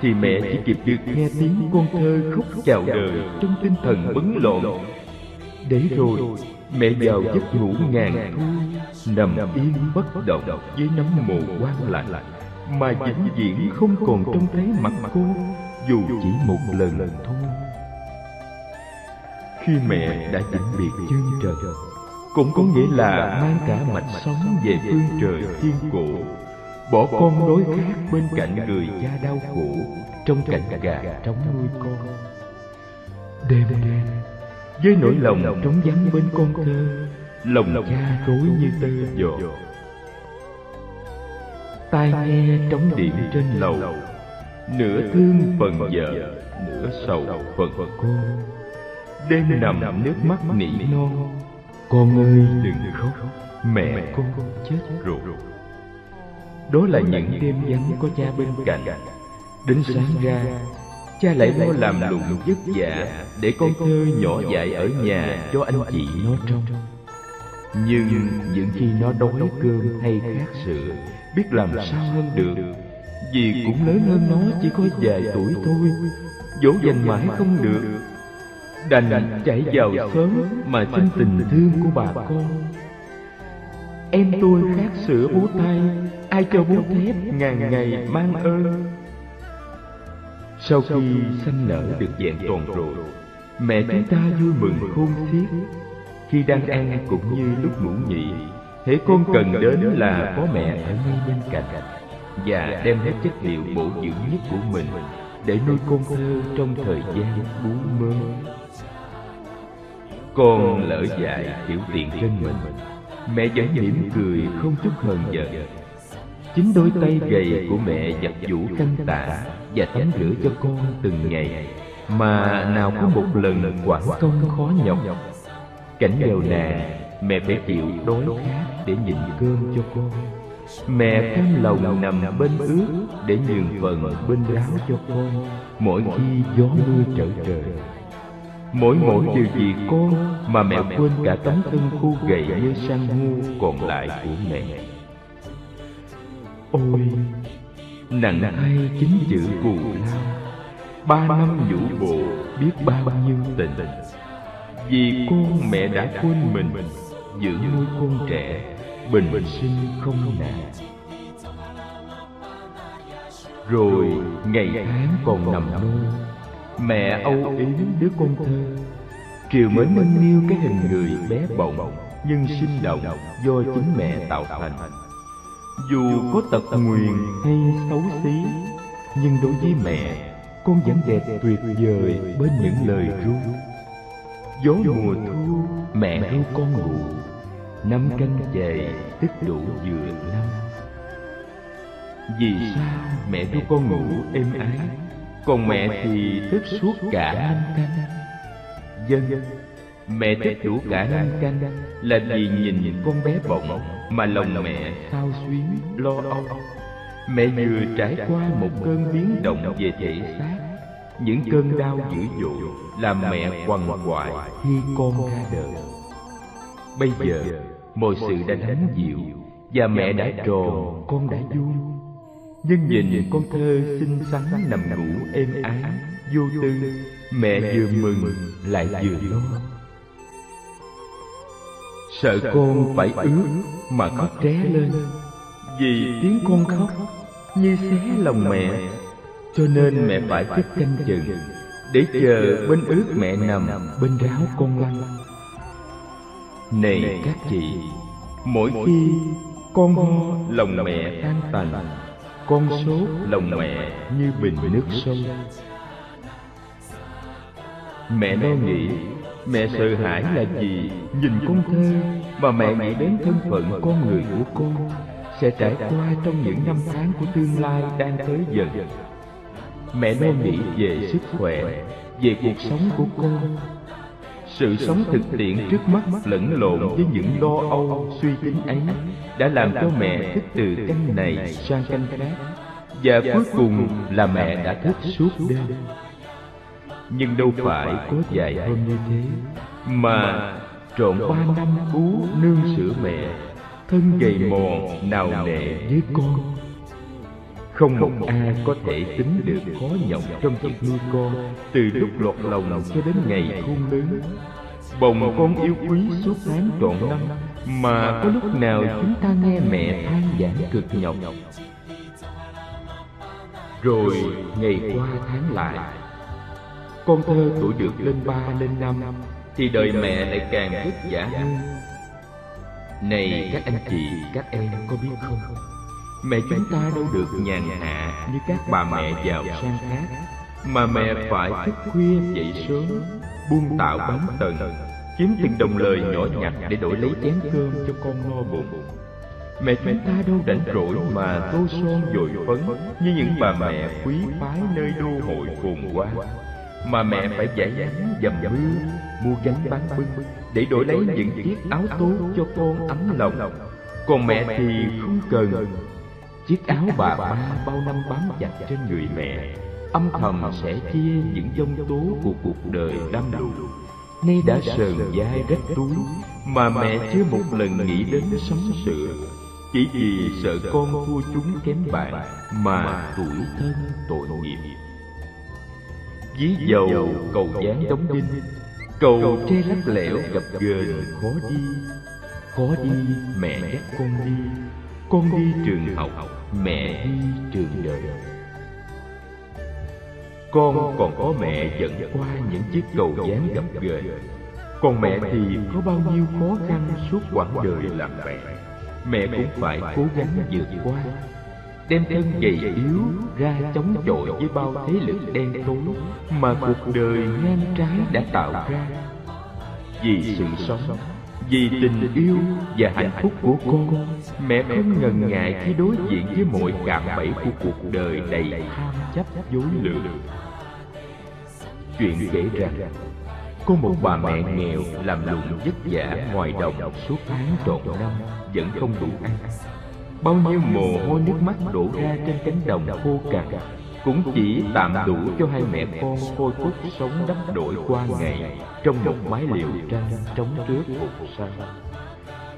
S1: thì mẹ chỉ kịp được nghe tiếng con thơ khúc chào đời trong tinh thần bấn loạn. để rồi mẹ vào giấc ngủ ngàn thu nằm yên bất động với nắm mồ quan lạnh mà vĩnh viễn không còn trông thấy mặt cô dù chỉ một lần thôi. khi mẹ đã vĩnh biệt chân trời cũng có nghĩa là mang cả mạch sống về phương trời thiên cổ. bỏ con đối khác bên cạnh người cha đau khổ trong cảnh gà trống nuôi con. đêm đêm với nỗi lòng trống vắng bên con thơ lòng cha rối như tơ giò tai nghe trống điện trên lầu. nửa thương phần vợ nửa sầu phần cô. Đêm nằm nước mắt nỉ non. Con ơi đừng khóc. Mẹ con chết rồi. Đó là những đêm vắng có cha bên cạnh. đến sáng ra cha lại lo làm lụng vất vả để con thơ nhỏ dại ở nhà cho anh chị nó trông nhưng những khi nó đói cơm hay khát sữa biết làm sao hơn được. vì cũng lớn hơn nó chỉ có vài tuổi thôi. dỗ dành mãi không được. đành chạy vào sớm mà xin tình thương của bà con. em tôi khát sữa bú tay ai cho bú thép ngàn ngày mang ơn. sau khi sanh nở được vẹn toàn rồi mẹ chúng ta vui mừng khôn xiết khi đang ăn cũng như lúc ngủ nghỉ hễ con cần đến là có mẹ ở ngay bên cạnh và đem hết chất liệu bổ dưỡng nhất của mình để nuôi con thơ trong thời gian bú mơ con lỡ dại hiểu tiện trên mình. mẹ vẫn mỉm cười không chút hờn giận. chính đôi tay gầy của mẹ giặt vũ canh tả và tắm rửa cho con từng ngày. mà nào có một lần quản công khó nhọc cảnh nghèo nàn mẹ phải chịu đói khát để nhịn cơm cho con. mẹ cam lòng nằm bên ướt để nhường phần bên ráo cho con. mỗi khi gió mưa trở trời mỗi mỗi điều gì con mà mẹ quên cả tấm thân khô gầy như san hô còn lại của mẹ. ôi nặng thay chính chữ cù lao. ba năm nhũ bộ biết bao nhiêu tình vì con mẹ đã quên mình giữ nuôi con trẻ bình sinh không nạn rồi ngày tháng còn nằm nôi mẹ âu yếm đứa con thơ kiều mến nâng niu cái hình người bé bỏng nhưng sinh động do chính mẹ tạo thành. dù có tật nguyền hay xấu xí nhưng đối với mẹ con vẫn đẹp tuyệt vời bên những lời ru gió mùa thu, mẹ ru con ngủ, năm canh về tích đủ vừa năm. Vì sao mẹ ru con ngủ êm ái, còn mẹ thì thức suốt cả năm canh? Dân, mẹ thức đủ cả năm canh là vì nhìn con bé bỏng mà lòng mẹ sao xuyến lo âu. Mẹ vừa trải qua một cơn biến động về thể xác, những cơn đau dữ dội làm mẹ quằn quại khi con ra đời. Bây giờ mọi sự đã đánh dịu và mẹ đã tròn, con đã vuông nhưng nhìn con thơ xinh xắn nằm ngủ êm ái, vô tư, mẹ vừa mừng lại vừa lo. Sợ con phải ướt mà khóc ré lên, vì tiếng con khóc như xé lòng mẹ, cho nên mẹ phải thức canh chừng để chờ bên ướt mẹ nằm bên ráo con lăn. này các chị mỗi khi con ho lòng mẹ tan tành con sốt lòng mẹ như bình nước sông. mẹ lo nghĩ mẹ sợ hãi là gì? nhìn con thơ mà mẹ nghĩ đến thân phận con người của con sẽ trải qua trong những năm tháng của tương lai đang tới dần mẹ lo nghĩ về sức khỏe, về cuộc sống của con. Sự sống thực tiễn trước mắt lẫn lộn với những lo âu, suy tính ấy đã làm cho mẹ thích từ căn này sang căn khác và cuối cùng là mẹ đã thức suốt đêm. Nhưng đâu phải có vài hôm như thế mà trọn ba năm bú nương sữa mẹ, thân gầy mòn, nào nệ với con không một ai có thể tính được khó nhọc trong việc nuôi con từ lúc lọt lòng cho đến ngày khôn lớn. bồng con yêu quý suốt tháng trọn năm mà có lúc nào chúng ta nghe mẹ than vãn cực nhọc. Rồi ngày qua tháng lại con thơ tuổi được lên ba lên năm thì đời mẹ lại càng vất vả hơn. Này các anh chị các em có biết không mẹ chúng ta đâu được nhàn hạ như các bà mẹ giàu sang khác, mà mẹ phải thức khuya dậy sớm, buông tạo bán tần, kiếm từng đồng lời nhỏ nhặt để đổi lấy chén cơm cho con no bụng. Mẹ chúng ta đâu rảnh rỗi mà tô son dồi phấn như những bà mẹ quý phái nơi đô hội phồn hoa. Mà mẹ phải giải nắng dầm mưa, mua gánh bán bưng để đổi lấy những chiếc áo tốt cho con ấm lòng. Còn mẹ thì không cần chiếc áo bà ba bao năm bám chặt trên người mẹ, âm thầm sẽ chia những dông tố của cuộc đời đâm đủ nay đã sờn vai rách túi, mà mẹ chưa một lần nghĩ đến sắm sửa. Chỉ vì sợ con thua chúng kém bạn mà tuổi thân tội nghiệp. Ví dầu cầu dáng đóng đinh, cầu tre lắc lẻo gặp gờn khó đi khó đi mẹ dắt con đi con đi trường học mẹ đi trường đời. Con còn có mẹ dẫn qua những chiếc cầu dáng gặp gỡ, còn mẹ thì có bao nhiêu khó khăn suốt quãng đời làm mẹ mẹ cũng phải cố gắng vượt qua đem thân gầy yếu ra chống chọi với bao thế lực đen tối mà cuộc đời ngang trái đã tạo ra. Vì sự sống vì tình yêu và hạnh phúc của con mẹ không ngần ngại khi đối diện với mọi cạm bẫy của cuộc đời đầy tham chấp dối lừa. chuyện kể rằng có một bà mẹ nghèo làm lụng vất vả ngoài đồng suốt tháng trọn năm vẫn không đủ ăn. bao nhiêu mồ hôi nước mắt đổ ra trên cánh đồng khô cằn. cũng chỉ tạm đủ cho hai mẹ con phôi phúc sống đắp đổi qua ngày trong một mái liều tranh trống trước phục sau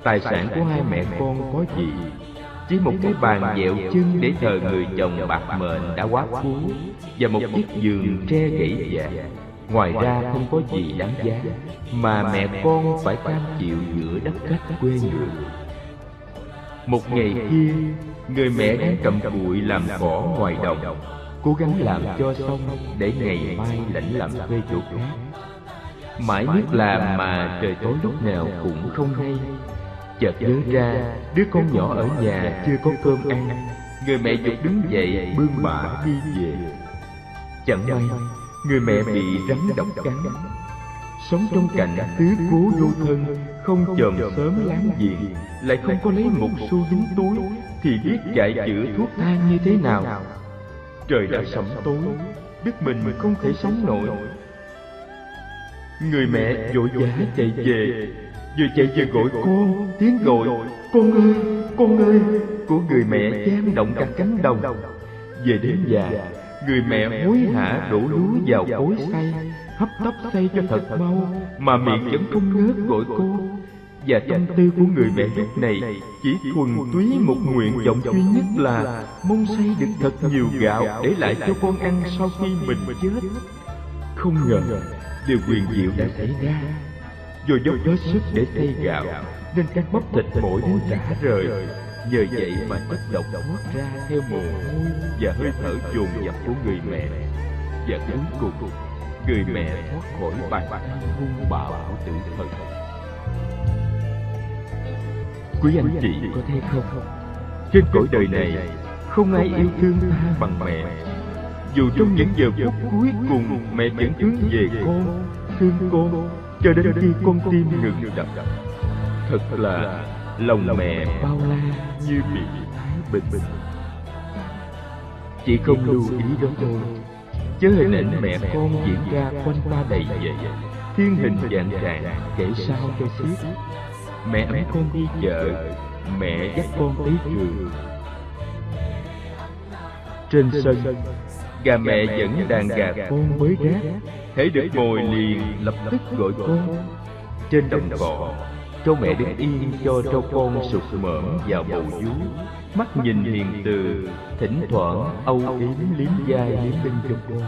S1: tài sản của hai mẹ con có gì? Chỉ một cái bàn dẹo chân để thờ người chồng bạc mệnh đã quá phú và một chiếc giường tre gãy vàng ngoài ra không có gì đáng giá, mà mẹ con phải cam chịu giữa đất khách quê người. Một ngày kia, người mẹ đang cầm cụi làm cỏ ngoài đồng, cố gắng làm cho xong để ngày mai lãnh làm thuê chỗ khác mãi biết làm mà trời tối lúc nào cũng không hay. chợt nhớ ra đứa con nhỏ ở nhà chưa có cơm ăn. người mẹ giục đứng dậy bươn bả đi về. chẳng may người mẹ bị rắn độc cắn. sống trong cảnh tứ cố vô thân không chòm sớm láng giềng lại không có lấy một xu dính túi thì biết chạy chữa thuốc thang như thế nào. trời đã sẩm tối biết mình không thể sống nổi người mẹ vội vã chạy về. vừa chạy vừa gọi con tiếng gọi con ơi con ơi. của người mẹ gian động cả cánh đồng. về đến nhà người mẹ hối hả đổ lúa vào cối xay hấp tấp xay cho thật mau mà miệng vẫn không ngớt gọi cô. và tâm tư của người mẹ lúc này chỉ thuần túy một nguyện vọng duy nhất là mong xay được thật nhiều gạo để lại cho con ăn sau khi mình chết. không ngờ điều quyền diệu đã xảy ra. Do dốc hết sức để xây gạo, nên các bắp thịt mỗi đứa rã rời. Nhờ vậy mà chất độc thoát ra theo mồ hôi và hơi thở dồn dập của người mẹ. Và cuối cùng, người mẹ thoát khỏi bàn tay hung bạo của tử thần. Quý anh chị có thấy không? Trên cõi đời này, không ai yêu thương ta bằng mẹ dù trong những giờ phút cuối cùng mẹ vẫn hướng về con thương con cho đến khi con tim ngừng đập. thật là lòng mẹ bao la như biển thái bình. bình. Chỉ không lưu ý đó thôi chớ hình ảnh mẹ con diễn ra quanh ta đầy vậy thiên hình dạng trạng kể sao cho xiết. mẹ ấm con đi chợ mẹ dắt con tới trường. Trên sân gà mẹ dẫn đàn gà con với rác. hễ được ngồi liền lập tức gọi con. trên đồng cỏ trâu mẹ đứng yên cho trâu con sụt mởm vào bầu vú mắt nhìn hiền từ thỉnh thoảng âu yếm liếm vai liếm lưng cho con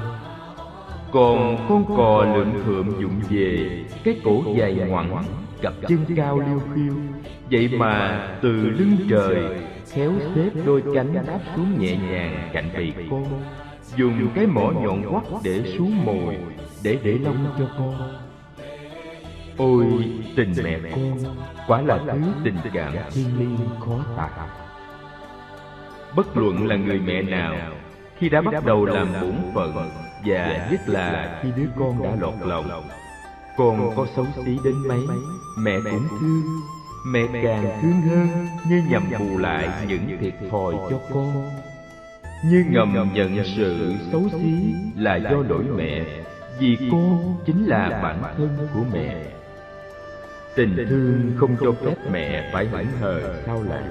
S1: còn con cò lượn thượm dụng về cái cổ dài ngoằn cặp chân cao liêu khiêu vậy mà từ lưng trời khéo xếp đôi cánh đáp xuống nhẹ nhàng cạnh bì con dùng cái mỏ nhọn quắt để xuống mồi, để để lông cho con. Ôi, tình mẹ con, quả là thứ tình cảm thiêng liêng khó tả. Bất luận là người mẹ nào, khi đã bắt đầu làm bổn phận và nhất là khi đứa con đã lọt lòng, con có xấu xí đến mấy, mẹ cũng thương. Mẹ càng thương hơn, như nhằm bù lại những thiệt thòi cho con như ngầm nhận sự xấu xí là do lỗi mẹ vì con chính là bản thân của mẹ. tình thương không cho phép mẹ phải hững hờ sao lại.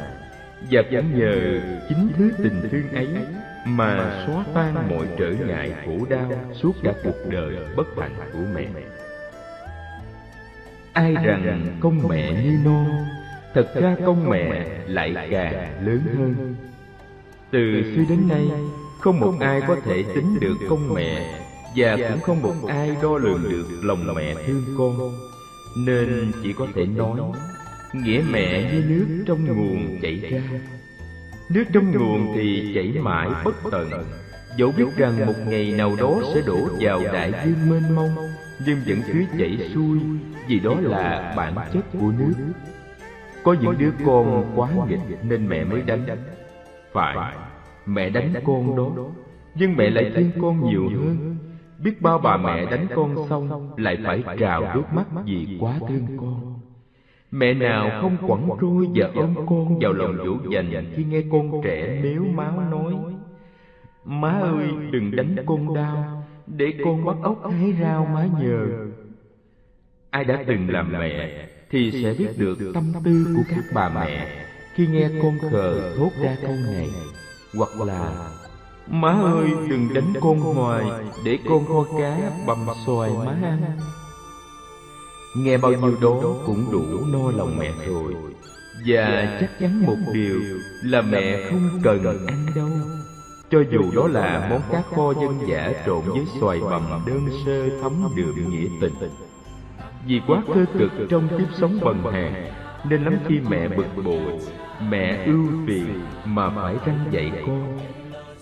S1: và vẫn nhờ chính thứ tình thương ấy mà xóa tan mọi trở ngại khổ đau suốt cả cuộc đời bất hạnh của mẹ. ai rằng công mẹ như non thật ra công mẹ lại càng lớn hơn từ xưa đến nay không một ai có thể tính được công mẹ và cũng không một ai đo lường được lòng mẹ thương con. nên chỉ có thể nói nghĩa mẹ như nước trong nguồn chảy ra. nước trong nguồn thì chảy mãi bất tận. dẫu biết rằng một ngày nào đó sẽ đổ vào đại dương mênh mông nhưng vẫn cứ chảy xuôi vì đó là bản chất của nước. có những đứa con quá nghịch nên mẹ mới đánh phải mẹ đánh con đó. nhưng mẹ lại thương con nhiều hơn. biết bao bà mẹ đánh con xong lại phải trào nước mắt vì quá thương con. mẹ nào không quẳng trôi và ôm con vào lòng dỗ dành khi nghe con trẻ mếu máu nói má ơi đừng đánh con đau. để con bắt ốc hái rau má nhờ. ai đã từng làm mẹ thì sẽ biết được tâm tư của các bà mẹ. khi nghe con khờ thốt ra câu này hoặc là má ơi đừng đánh con hoài để con kho cá bầm xoài má ăn. nghe bao nhiêu đó cũng đủ no lòng mẹ rồi. và chắc chắn một điều là mẹ không cần ăn đâu. cho dù đó là món cá kho dân dã trộn với xoài bầm đơn sơ thấm đượm nghĩa tình. vì quá cơ cực trong kiếp sống bần hàn nên lắm khi mẹ bực bội mẹ ưu phiền mà phải răng dạy con.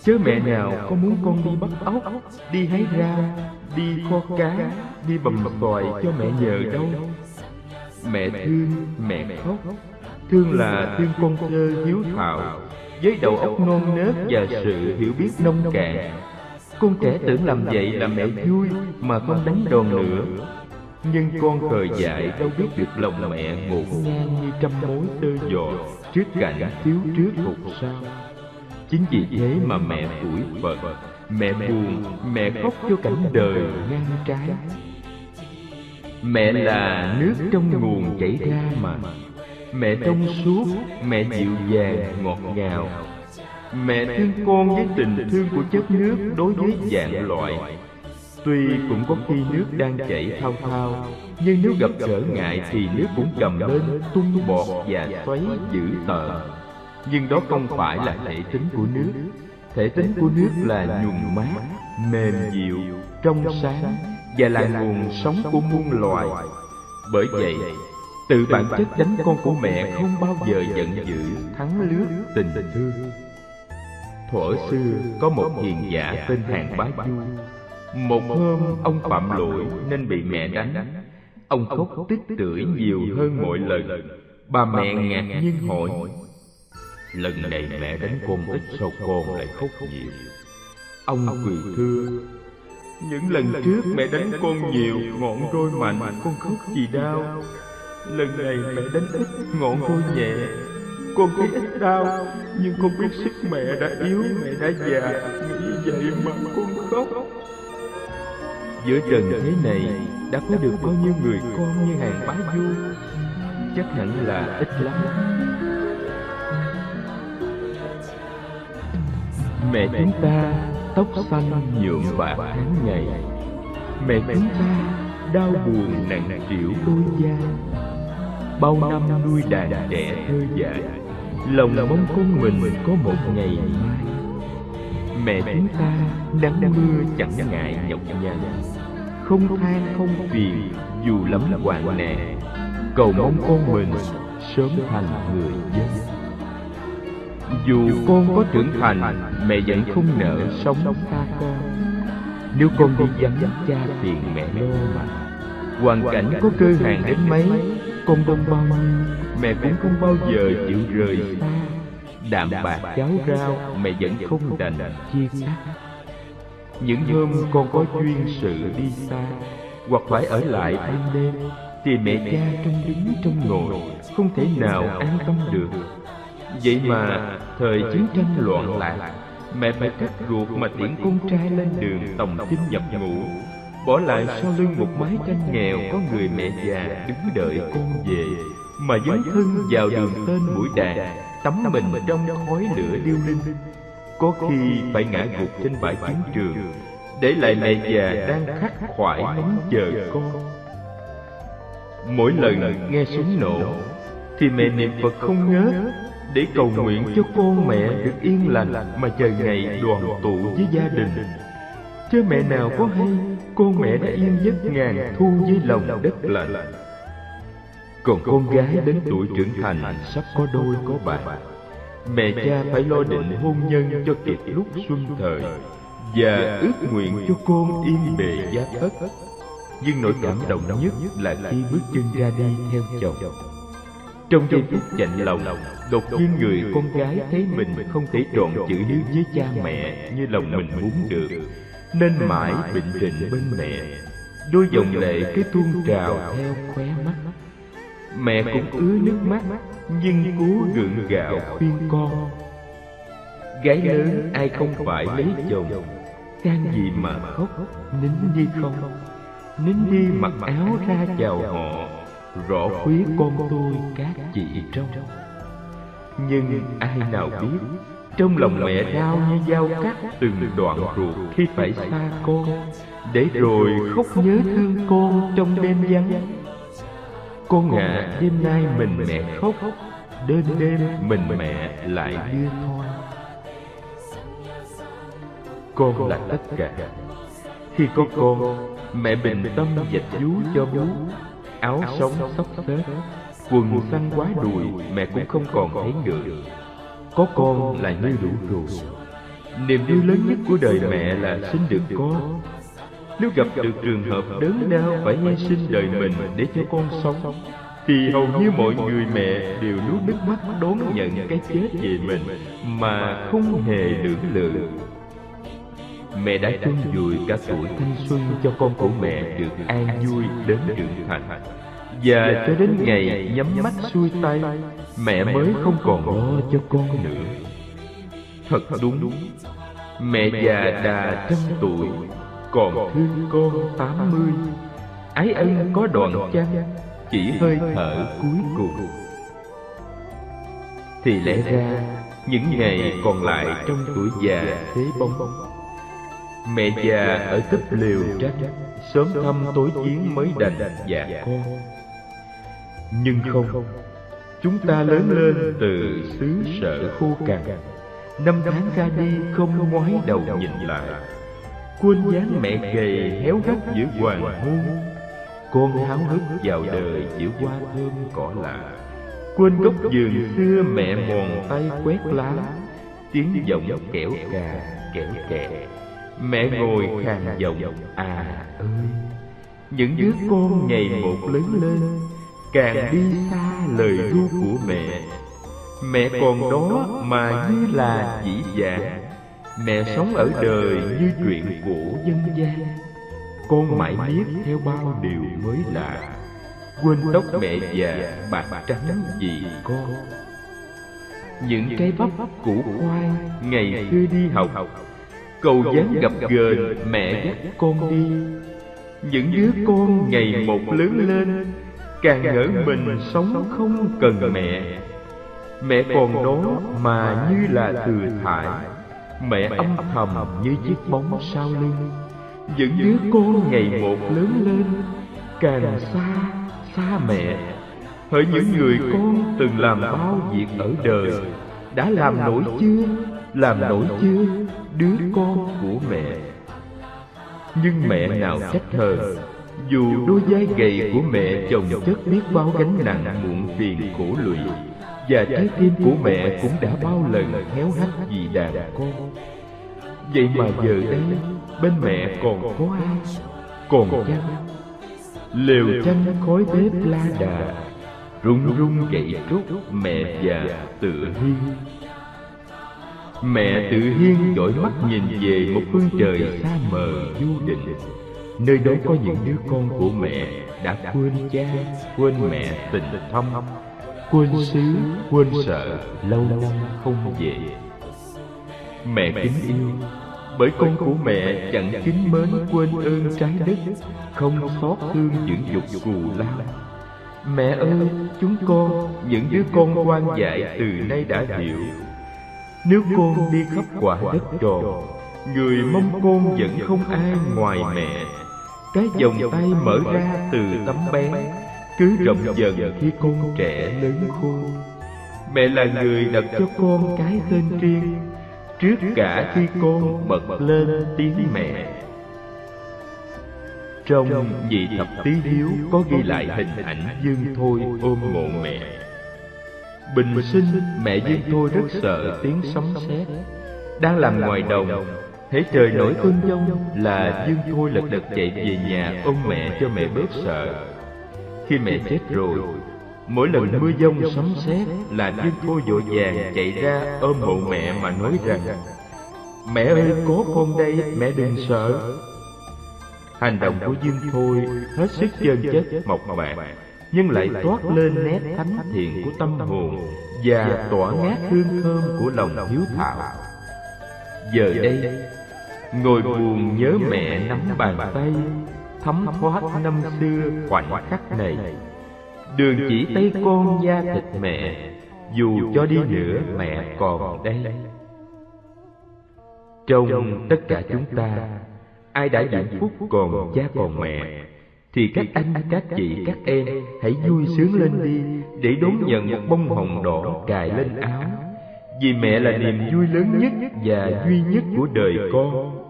S1: Chớ mẹ nào có muốn con đi bắt ốc đi hái ra, đi kho cá đi bầm tòi cho mẹ nhờ đâu. Mẹ thương mẹ khóc. Thương là thương con thơ hiếu thảo với đầu óc non nớt và sự hiểu biết nông cạn. Con trẻ tưởng làm vậy là mẹ vui mà không đánh đòn nữa nhưng con khờ dại đâu biết được lòng mẹ ngổn ngang như trăm mối tơ dò trước cảnh thiếu trước hụt sao chính vì thế mà mẹ tuổi phật mẹ buồn mẹ khóc cho cảnh đời. ngang trái. Mẹ là nước trong nguồn chảy ra mà. mẹ trong suốt mẹ dịu dàng ngọt ngào. mẹ thương con với tình thương của chất nước đối với dạng loại tuy cũng có khi nước đang chảy thao thao, nhưng nếu gặp trở ngại thì nước cũng cầm lên, tung bọt và xoáy dữ tợn. Nhưng đó không phải là thể tính của nước. Thể tính của nước là nhuần mát, mềm dịu, trong sáng và là nguồn sống của muôn loài. Bởi vậy từ bản chất đánh con của mẹ không bao giờ giận dữ, thắng lướt tình thương. Thuở xưa, có một hiền giả tên hàng bá du một hôm ông phạm lỗi nên bị mẹ đánh. Ông khóc tích tưởi nhiều hơn mọi lần. Bà mẹ ngạc nhiên hỏi, lần này mẹ đánh con ít sao con lại khóc nhiều? Ông cười thưa, những lần trước mẹ đánh con nhiều, ngọn roi mạnh, con khóc gì đau. Lần này mẹ đánh ít, ngọn roi nhẹ, con thấy ít đau. Nhưng con biết sức mẹ đã yếu, mẹ đã già, nghĩ vậy mà con khóc giữa trần thế này đã có được bao nhiêu người con như hàng bá du chắc hẳn là ít lắm. Mẹ chúng ta tóc xanh nhuộm bạc tháng ngày. Mẹ chúng ta đau buồn nặng trĩu đôi da. Bao năm nuôi đàn trẻ thơ dại, lòng mong con mình có một ngày mai. Mẹ chúng ta nắng mưa chẳng ngại nhọc nhằn không than không phiền dù lắm hoạn nạn cầu mong con mình sớm thành người dân. dù con có trưởng thành mẹ vẫn không nỡ sống xa con nếu con đi vắng cha phiền mẹ lo mà. Hoàn cảnh có cơ hàng đến mấy con đông bao nhiêu mẹ cũng không bao giờ chịu rời xa. đạm bạc cháo rau mẹ vẫn không đành. chia cắt những hôm con có duyên sự đi xa hoặc phải ở lại ban đêm thì mẹ cha trong đứng trong ngồi không thể nào an tâm được. vậy mà thời chiến tranh loạn lạc mẹ phải cắt ruột mà tiễn con trai lên đường tòng chinh nhập ngũ bỏ lại sau lưng một mái tranh nghèo có người mẹ già đứng đợi con về mà dấn thân vào đường tên mũi đàn tắm mình trong khói lửa điêu linh có khi phải ngã gục trên bãi chiến trường, để lại mẹ già đang khắc khoải ngóng chờ con. Mỗi lần nghe súng nổ, thì mẹ niệm phật không nhớ để cầu nguyện cho con mẹ được yên lành mà chờ ngày đoàn tụ với gia đình. Chứ mẹ nào có hay, con mẹ đã yên giấc ngàn thu với lòng đất lạnh còn con gái đến tuổi trưởng thành sắp có đôi có bạn mẹ cha phải lo định hôn nhân cho kịp lúc xuân thời và ước nguyện cho con yên bề gia thất. nhưng nỗi cảm động nhất là khi bước chân ra đi theo chồng. trong giây phút chạnh lòng đột nhiên người con gái thấy mình không thể trọn chữ hiếu với cha mẹ như lòng mình muốn được. nên mãi bệnh rịnh bên mẹ. đôi dòng lệ cứ tuôn trào theo khóe mắt. mẹ cũng ứa nước mắt nhưng cố gượng gạo khuyên con. gái lớn ai không phải lấy chồng. can gì mà khóc nín đi không? nín đi mặc áo ra chào họ rõ khuyết con tôi các chị trong. nhưng ai nào biết trong lòng mẹ đau như dao cắt từng đoạn ruột khi phải xa con. để rồi khóc nhớ thương con trong đêm vắng con ạ à, đêm nay mình mẹ khóc đêm đêm mình mẹ lại đưa thôi. Con là tất cả. Khi có con mẹ bình tâm dạch vú cho bú áo sống sóc xếp quần xanh quá đùi mẹ cũng không còn thấy được. Có con là như đủ rồi niềm vui lớn nhất của đời mẹ là sinh được con nếu gặp được trường hợp đớn đau phải hy sinh đời mình để cho con sống, thì hầu như mọi người mẹ đều nuốt nước mắt đón nhận cái chết về mình mà không hề lưỡng lự. Mẹ đã chôn vùi cả tuổi thanh xuân cho con của mẹ được an vui đến trưởng thành. Và cho đến ngày nhắm mắt xuôi tay, mẹ mới không còn lo cho con nữa. Thật đúng, mẹ già đà trăm tuổi còn thương con tám mươi ái ân có đoạn chăng? Chỉ hơi thở cuối cùng. Thì lẽ ra những ngày còn lại trong tuổi già thế bông, mẹ già ở tấp liều trách sớm thăm tối chiến mới đành dạ con. Nhưng không chúng ta lớn lên từ xứ sở khô cằn. Năm tháng ra đi không ngoái đầu nhìn lại quên dáng mẹ gầy héo gắt giữa hoàng hôn. Con háo hức vào đời giữa hoa thơm cỏ lạ. Quên gốc giường xưa mẹ mòn tay quét lá. Tiếng giọng kẻo cà, kẻo kẹ mẹ ngồi khàn giọng à ơi. Những đứa con ngày một lớn lên, càng đi xa lời ru của mẹ. Mẹ còn đó mà như là chỉ dạng mẹ sống ở đời như chuyện cổ dân gian. con mãi biết theo bao điều mới lạ. quên tóc mẹ già bạc trắng vì con. những cái bắp củ khoai ngày xưa đi học. cầu dáng gặp gờn mẹ dắt con đi. Những đứa con ngày một lớn lên Càng ngỡ mình sống không cần mẹ. Mẹ. Còn đó mà như là thừa thải Mẹ âm thầm như chiếc bóng sau lưng. Những đứa con ngày một lớn lên Càng xa, xa mẹ. Hỡi những người con từng làm bao việc ở đời. Đã làm nổi chưa, làm nổi chưa? Đứa con của mẹ. Nhưng mẹ nào trách hờn Dù đôi vai gầy của mẹ chồng chất biết bao gánh nặng muộn phiền khổ lụy Và trái tim của mẹ cũng đã bao lần héo hắt vì đàn con. Vậy mà giờ đây bên mẹ còn có ai? Còn chăng? Lều chăn khói bếp la đà? Rung rung gậy trúc mẹ già tự hiên. Mẹ tự hiên dõi mắt nhìn về một phương trời xa mờ vô định Nơi đó có những đứa con của mẹ đã quên cha, quên mẹ tình thâm Quên xứ, quên sợ, lâu lâu không về. Mẹ kính yêu bởi con của mẹ chẳng kính mến quên ơn trái đất không xót thương những dục cù lao mẹ ơi chúng con những đứa con quan dại từ nay đã hiểu. Nếu con đi khắp quả đất tròn người mong con vẫn không ai ngoài mẹ. Cái vòng tay mở ra từ tấm bé cứ rộng dần khi con trẻ lớn khôn mẹ là người đặt cho con cái tên riêng. trước cả khi con bật lên tiếng mẹ. trong vị thập tý hiếu có ghi lại hình ảnh dương thôi ôm mộ mẹ. bình sinh mẹ dương thôi rất sợ tiếng sấm sét. đang làm ngoài đồng thế trời nổi cơn giông là dương thôi lật đật chạy về nhà ôm mẹ cho mẹ bớt sợ khi mẹ chết rồi. Mỗi lần mưa giông sấm sét là Dương Thôi vội vàng chạy ra ôm mộ mẹ mà nói rằng Mẹ ơi có con đây mẹ đừng sợ. Hành động của Dương Thôi hết sức chân chất mộc mạc Nhưng lại toát lên nét thánh thiện của tâm hồn Và tỏa ngát hương thơm của lòng hiếu thảo. Giờ đây Ngồi buồn nhớ mẹ nắm bàn tay Thấm thoát năm xưa khoảnh khắc này. Đường chỉ tay con da thịt mẹ Dù cho đi nữa mẹ còn đây. Trong tất cả chúng ta Ai đã hạnh phúc còn cha còn mẹ. Thì các anh, các chị, các em Hãy vui sướng lên đi Để đón nhận một bông hồng đỏ cài lên áo. Vì mẹ là niềm vui lớn nhất Và duy nhất của đời con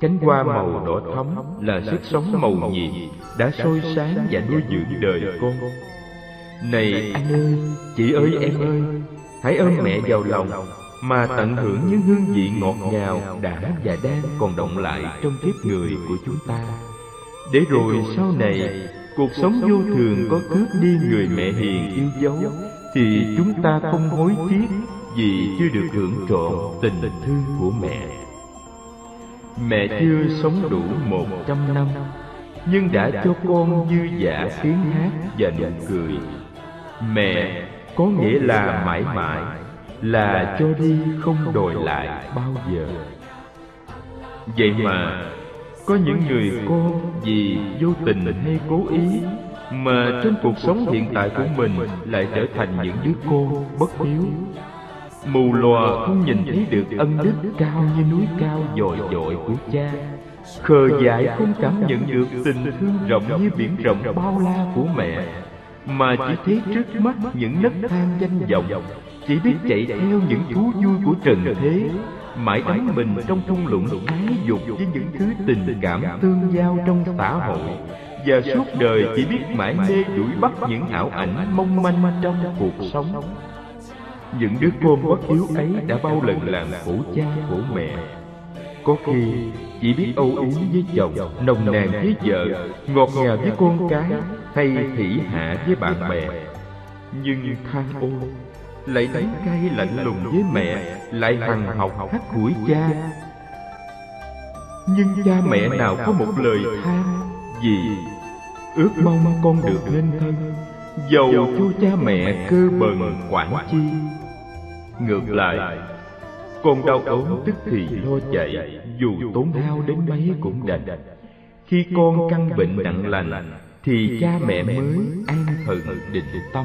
S1: Cánh hoa màu đỏ thắm là sức sống màu nhiệm Đã soi sáng và nuôi dưỡng đời con. Này anh ơi, chị ơi em ơi. Hãy ôm mẹ vào lòng Mà tận hưởng những hương vị ngọt ngào đã và đang còn động lại trong kiếp người của chúng ta. Để rồi sau này Cuộc sống vô thường có cướp đi người mẹ hiền yêu dấu. Thì chúng ta không hối tiếc Vì chưa được hưởng trọn tình thương. của mẹ Mẹ chưa sống đủ một trăm năm Nhưng đã cho con dư dả tiếng hát và nụ cười. Mẹ có nghĩa là mãi mãi Là cho đi không đòi lại bao giờ. Vậy mà Có những người con vì vô tình hay cố ý Mà trong cuộc sống hiện tại của mình Lại trở thành những đứa con bất hiếu Mù lòa không nhìn thấy được ân đức cao như núi cao dội dội của cha. Khờ dại không cảm nhận được tình thương rộng như biển rộng bao la của mẹ. Mà chỉ thấy trước mắt những nấc thang danh vọng. Chỉ biết chạy theo những thú vui của trần thế. Mãi đắm mình trong thung lũng ái dục với những thứ tình cảm tương giao trong xã hội. Và suốt đời chỉ biết mãi mê đuổi bắt những ảo ảnh mong manh trong cuộc sống những đứa con bất hiếu ấy đã bao lần làm khổ cha khổ mẹ. Có khi chỉ biết âu yếm với chồng Nồng nàn với vợ Ngọt ngào với con cái Hay hỉ hạ với bạn bè. Nhưng than ô Lại đánh cay lạnh lùng với mẹ Lại hằng học hắt hủi cha. Nhưng cha mẹ nào có một lời than gì, ước mong con được lên thân Dầu cho cha mẹ cơ bần quản chi? Ngược lại Con đau ốm tức thì lo chạy Dù tốn hao đến mấy cũng đành. Khi con căn bệnh nặng lành Thì cha mẹ mới an thần định tâm.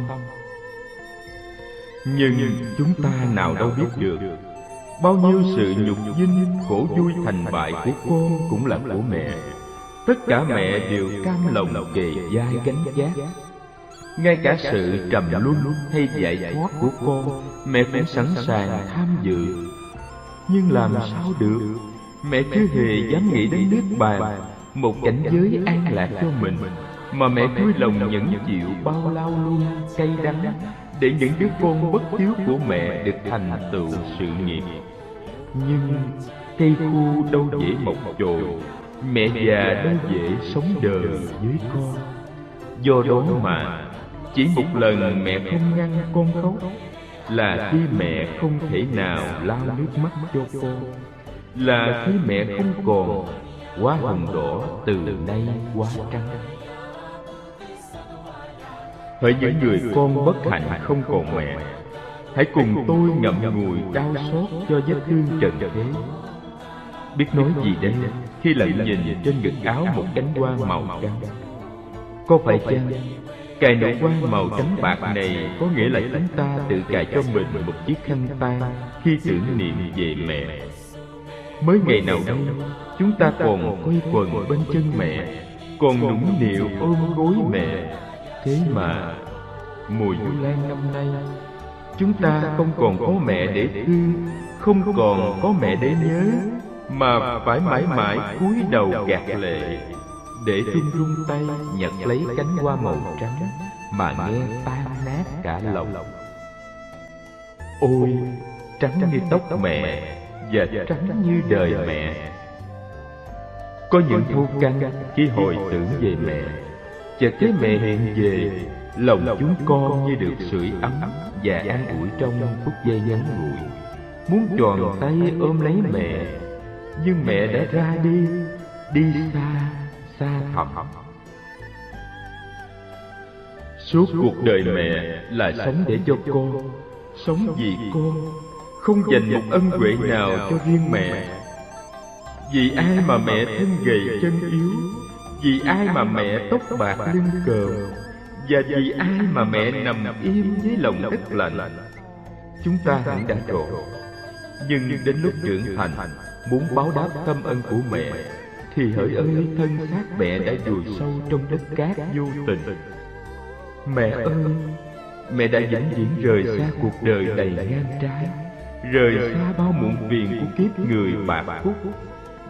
S1: Nhưng chúng ta nào đâu biết được Bao nhiêu sự nhục dinh, khổ vui thành bại của con cũng là của mẹ. Tất cả mẹ đều cam lòng kề vai gánh vác ngay cả sự trầm luân hay giải thoát của con Mẹ cũng sẵn sàng tham dự. Nhưng làm sao được? Mẹ chưa hề dám nghĩ đến nước bàn Một cảnh giới an lạc cho mình Mà mẹ vui lòng nhẫn chịu bao lao luôn cay đắng Để những đứa con bất hiếu của mẹ được thành tựu sự nghiệp. Nhưng cây khu đâu dễ mọc chồi Mẹ già đâu dễ sống đời với con. Do đó mà chỉ một lần mẹ không ngăn con khóc, Là khi mẹ không thể nào lau nước mắt cho con. Là khi mẹ không còn Quá hồng đỏ từ nay quá trắng Hỡi những người con bất hạnh không còn mẹ, Hãy cùng tôi ngậm ngùi đau xót cho vết thương trần thế. Biết nói gì đây khi lại nhìn trên ngực áo một cánh hoa màu trắng Có phải chăng Cài nụ quan màu trắng bạc này có nghĩa là chúng ta tự cài cho mình một chiếc khăn tay khi tưởng niệm về mẹ. Mới ngày nào đây, chúng ta còn quay quần bên chân mẹ, còn nũng nịu ôm gối mẹ. Thế mà, mùa du lan năm nay, chúng ta không còn có mẹ để thương, không còn có mẹ để nhớ, mà phải mãi mãi cúi đầu gạt lệ để run run tay nhặt lấy cánh hoa màu trắng mà nghe tan nát cả lòng. ôi trắng như tóc mẹ và trắng như đời mẹ. có những thu căn khi hồi tưởng về mẹ. chợt thấy mẹ hiện về lòng chúng con như được sưởi ấm và an ủi trong phút giây ngắn ngủi. muốn tròn tay ôm lấy mẹ nhưng mẹ đã ra đi đi xa xa. Thẳm suốt cuộc đời mẹ là sống để cho con sống vì con không dành một ân huệ nào cho riêng mẹ. vì ai mà mẹ thân gầy chân yếu? vì ai mà mẹ tóc bạc lưng cờ? và vì ai mà mẹ nằm im dưới lòng đất lạnh? chúng ta hẳn đã rồi nhưng đến lúc trưởng thành muốn báo đáp tâm ân của mẹ thì hỡi ơi thân xác mẹ đã vùi sâu trong đất cát vô tình. mẹ ơi mẹ đã vĩnh viễn rời xa cuộc đời đầy ngang trái rời xa bao muộn phiền của kiếp người bạc phúc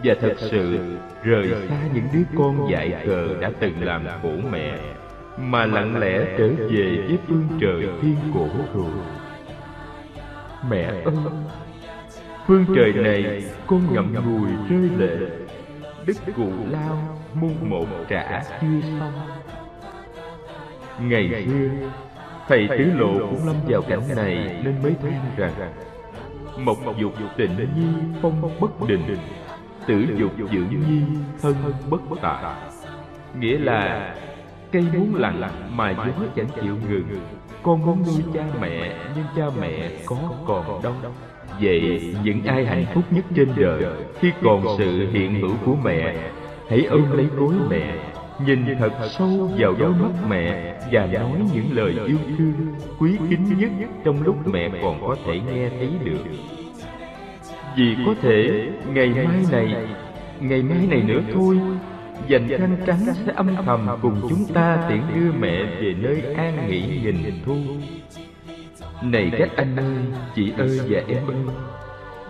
S1: và thật sự rời xa những đứa con dại khờ đã từng làm khổ mẹ mà lặng lẽ trở về với phương trời thiên cổ rồi mẹ ơi phương trời này con ngậm ngùi rơi lệ đức cụ lao muôn một trả chưa xong ngày xưa, thầy tứ lộ cũng lâm vào cảnh này nên mới than rằng mộc dục tịnh nhi phong bất định, tử dục dưỡng nhi thân bất tạ nghĩa là cây muốn lặng mà gió chẳng chịu ngừng, con muốn nuôi cha mẹ nhưng cha mẹ có còn đâu Vậy những ai hạnh phúc nhất trên đời Khi còn sự hiện hữu của mẹ. Hãy ôm lấy gối mẹ, Nhìn thật sâu vào đôi mắt mẹ Và nói những lời yêu thương Quý kính nhất trong lúc mẹ còn có thể nghe thấy được. Vì có thể, ngày mai này, Ngày mai này nữa thôi, Dành khăn trắng sẽ âm thầm cùng chúng ta tiễn đưa mẹ về nơi an nghỉ nghìn thu này các anh ơi, chị ơi và em ơi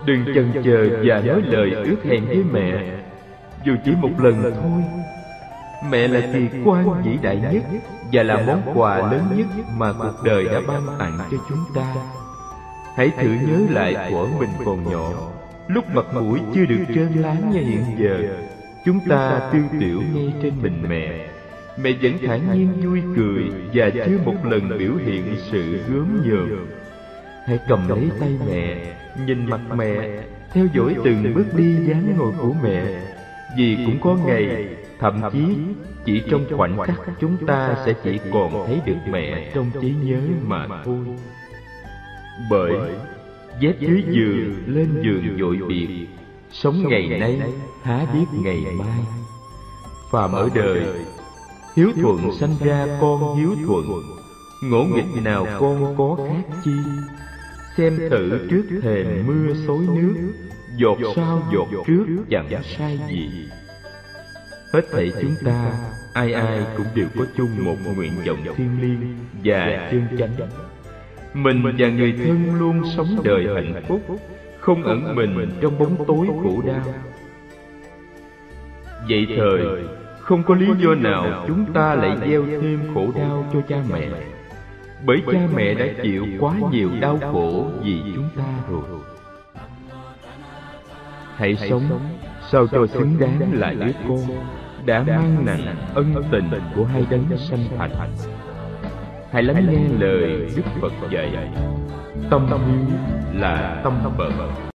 S1: Đừng chần chờ và nói lời ước hẹn với mẹ. Dù chỉ một lần thôi Mẹ là kỳ quan vĩ đại nhất Và là món quà lớn nhất mà cuộc đời đã ban tặng cho chúng ta. Hãy thử nhớ lại thuở mình còn nhỏ. Lúc mặt mũi chưa được trơn láng như hiện giờ Chúng ta tiêu tiểu ngay trên mình mẹ. Mẹ vẫn thản nhiên vui cười Và chưa một lần biểu hiện sự gớm nhờm. Hãy cầm lấy tay mẹ Nhìn mặt mẹ Theo dõi từng bước đi dáng ngồi của mẹ. Vì cũng có ngày Thậm chí chỉ trong khoảnh khắc Chúng ta sẽ chỉ còn thấy được mẹ Trong trí nhớ mà thôi. Bởi Dép dưới giường lên giường dội biệt Sống ngày nay há biết ngày mai. phàm ở đời hiếu thuận sanh ra con hiếu thuận. ngỗ nghịch nào con có khác chi? xem thử trước thềm mưa xối nước. giọt sao giọt trước chẳng sai gì. hết thảy chúng ta ai ai cũng đều có chung một nguyện vọng thiêng liêng và chân chánh. mình và người thân luôn sống đời hạnh phúc không ẩn mình trong bóng tối khổ đau. vậy thời không có lý do nào chúng ta lại gieo thêm khổ đau cho cha mẹ. bởi cha mẹ đã chịu quá nhiều đau khổ vì chúng ta rồi. hãy sống sao cho xứng đáng là đứa con đã mang nặng ân tình của hai đấng sanh thành. hãy lắng nghe lời đức phật dạy. tâm hiếu là tâm phật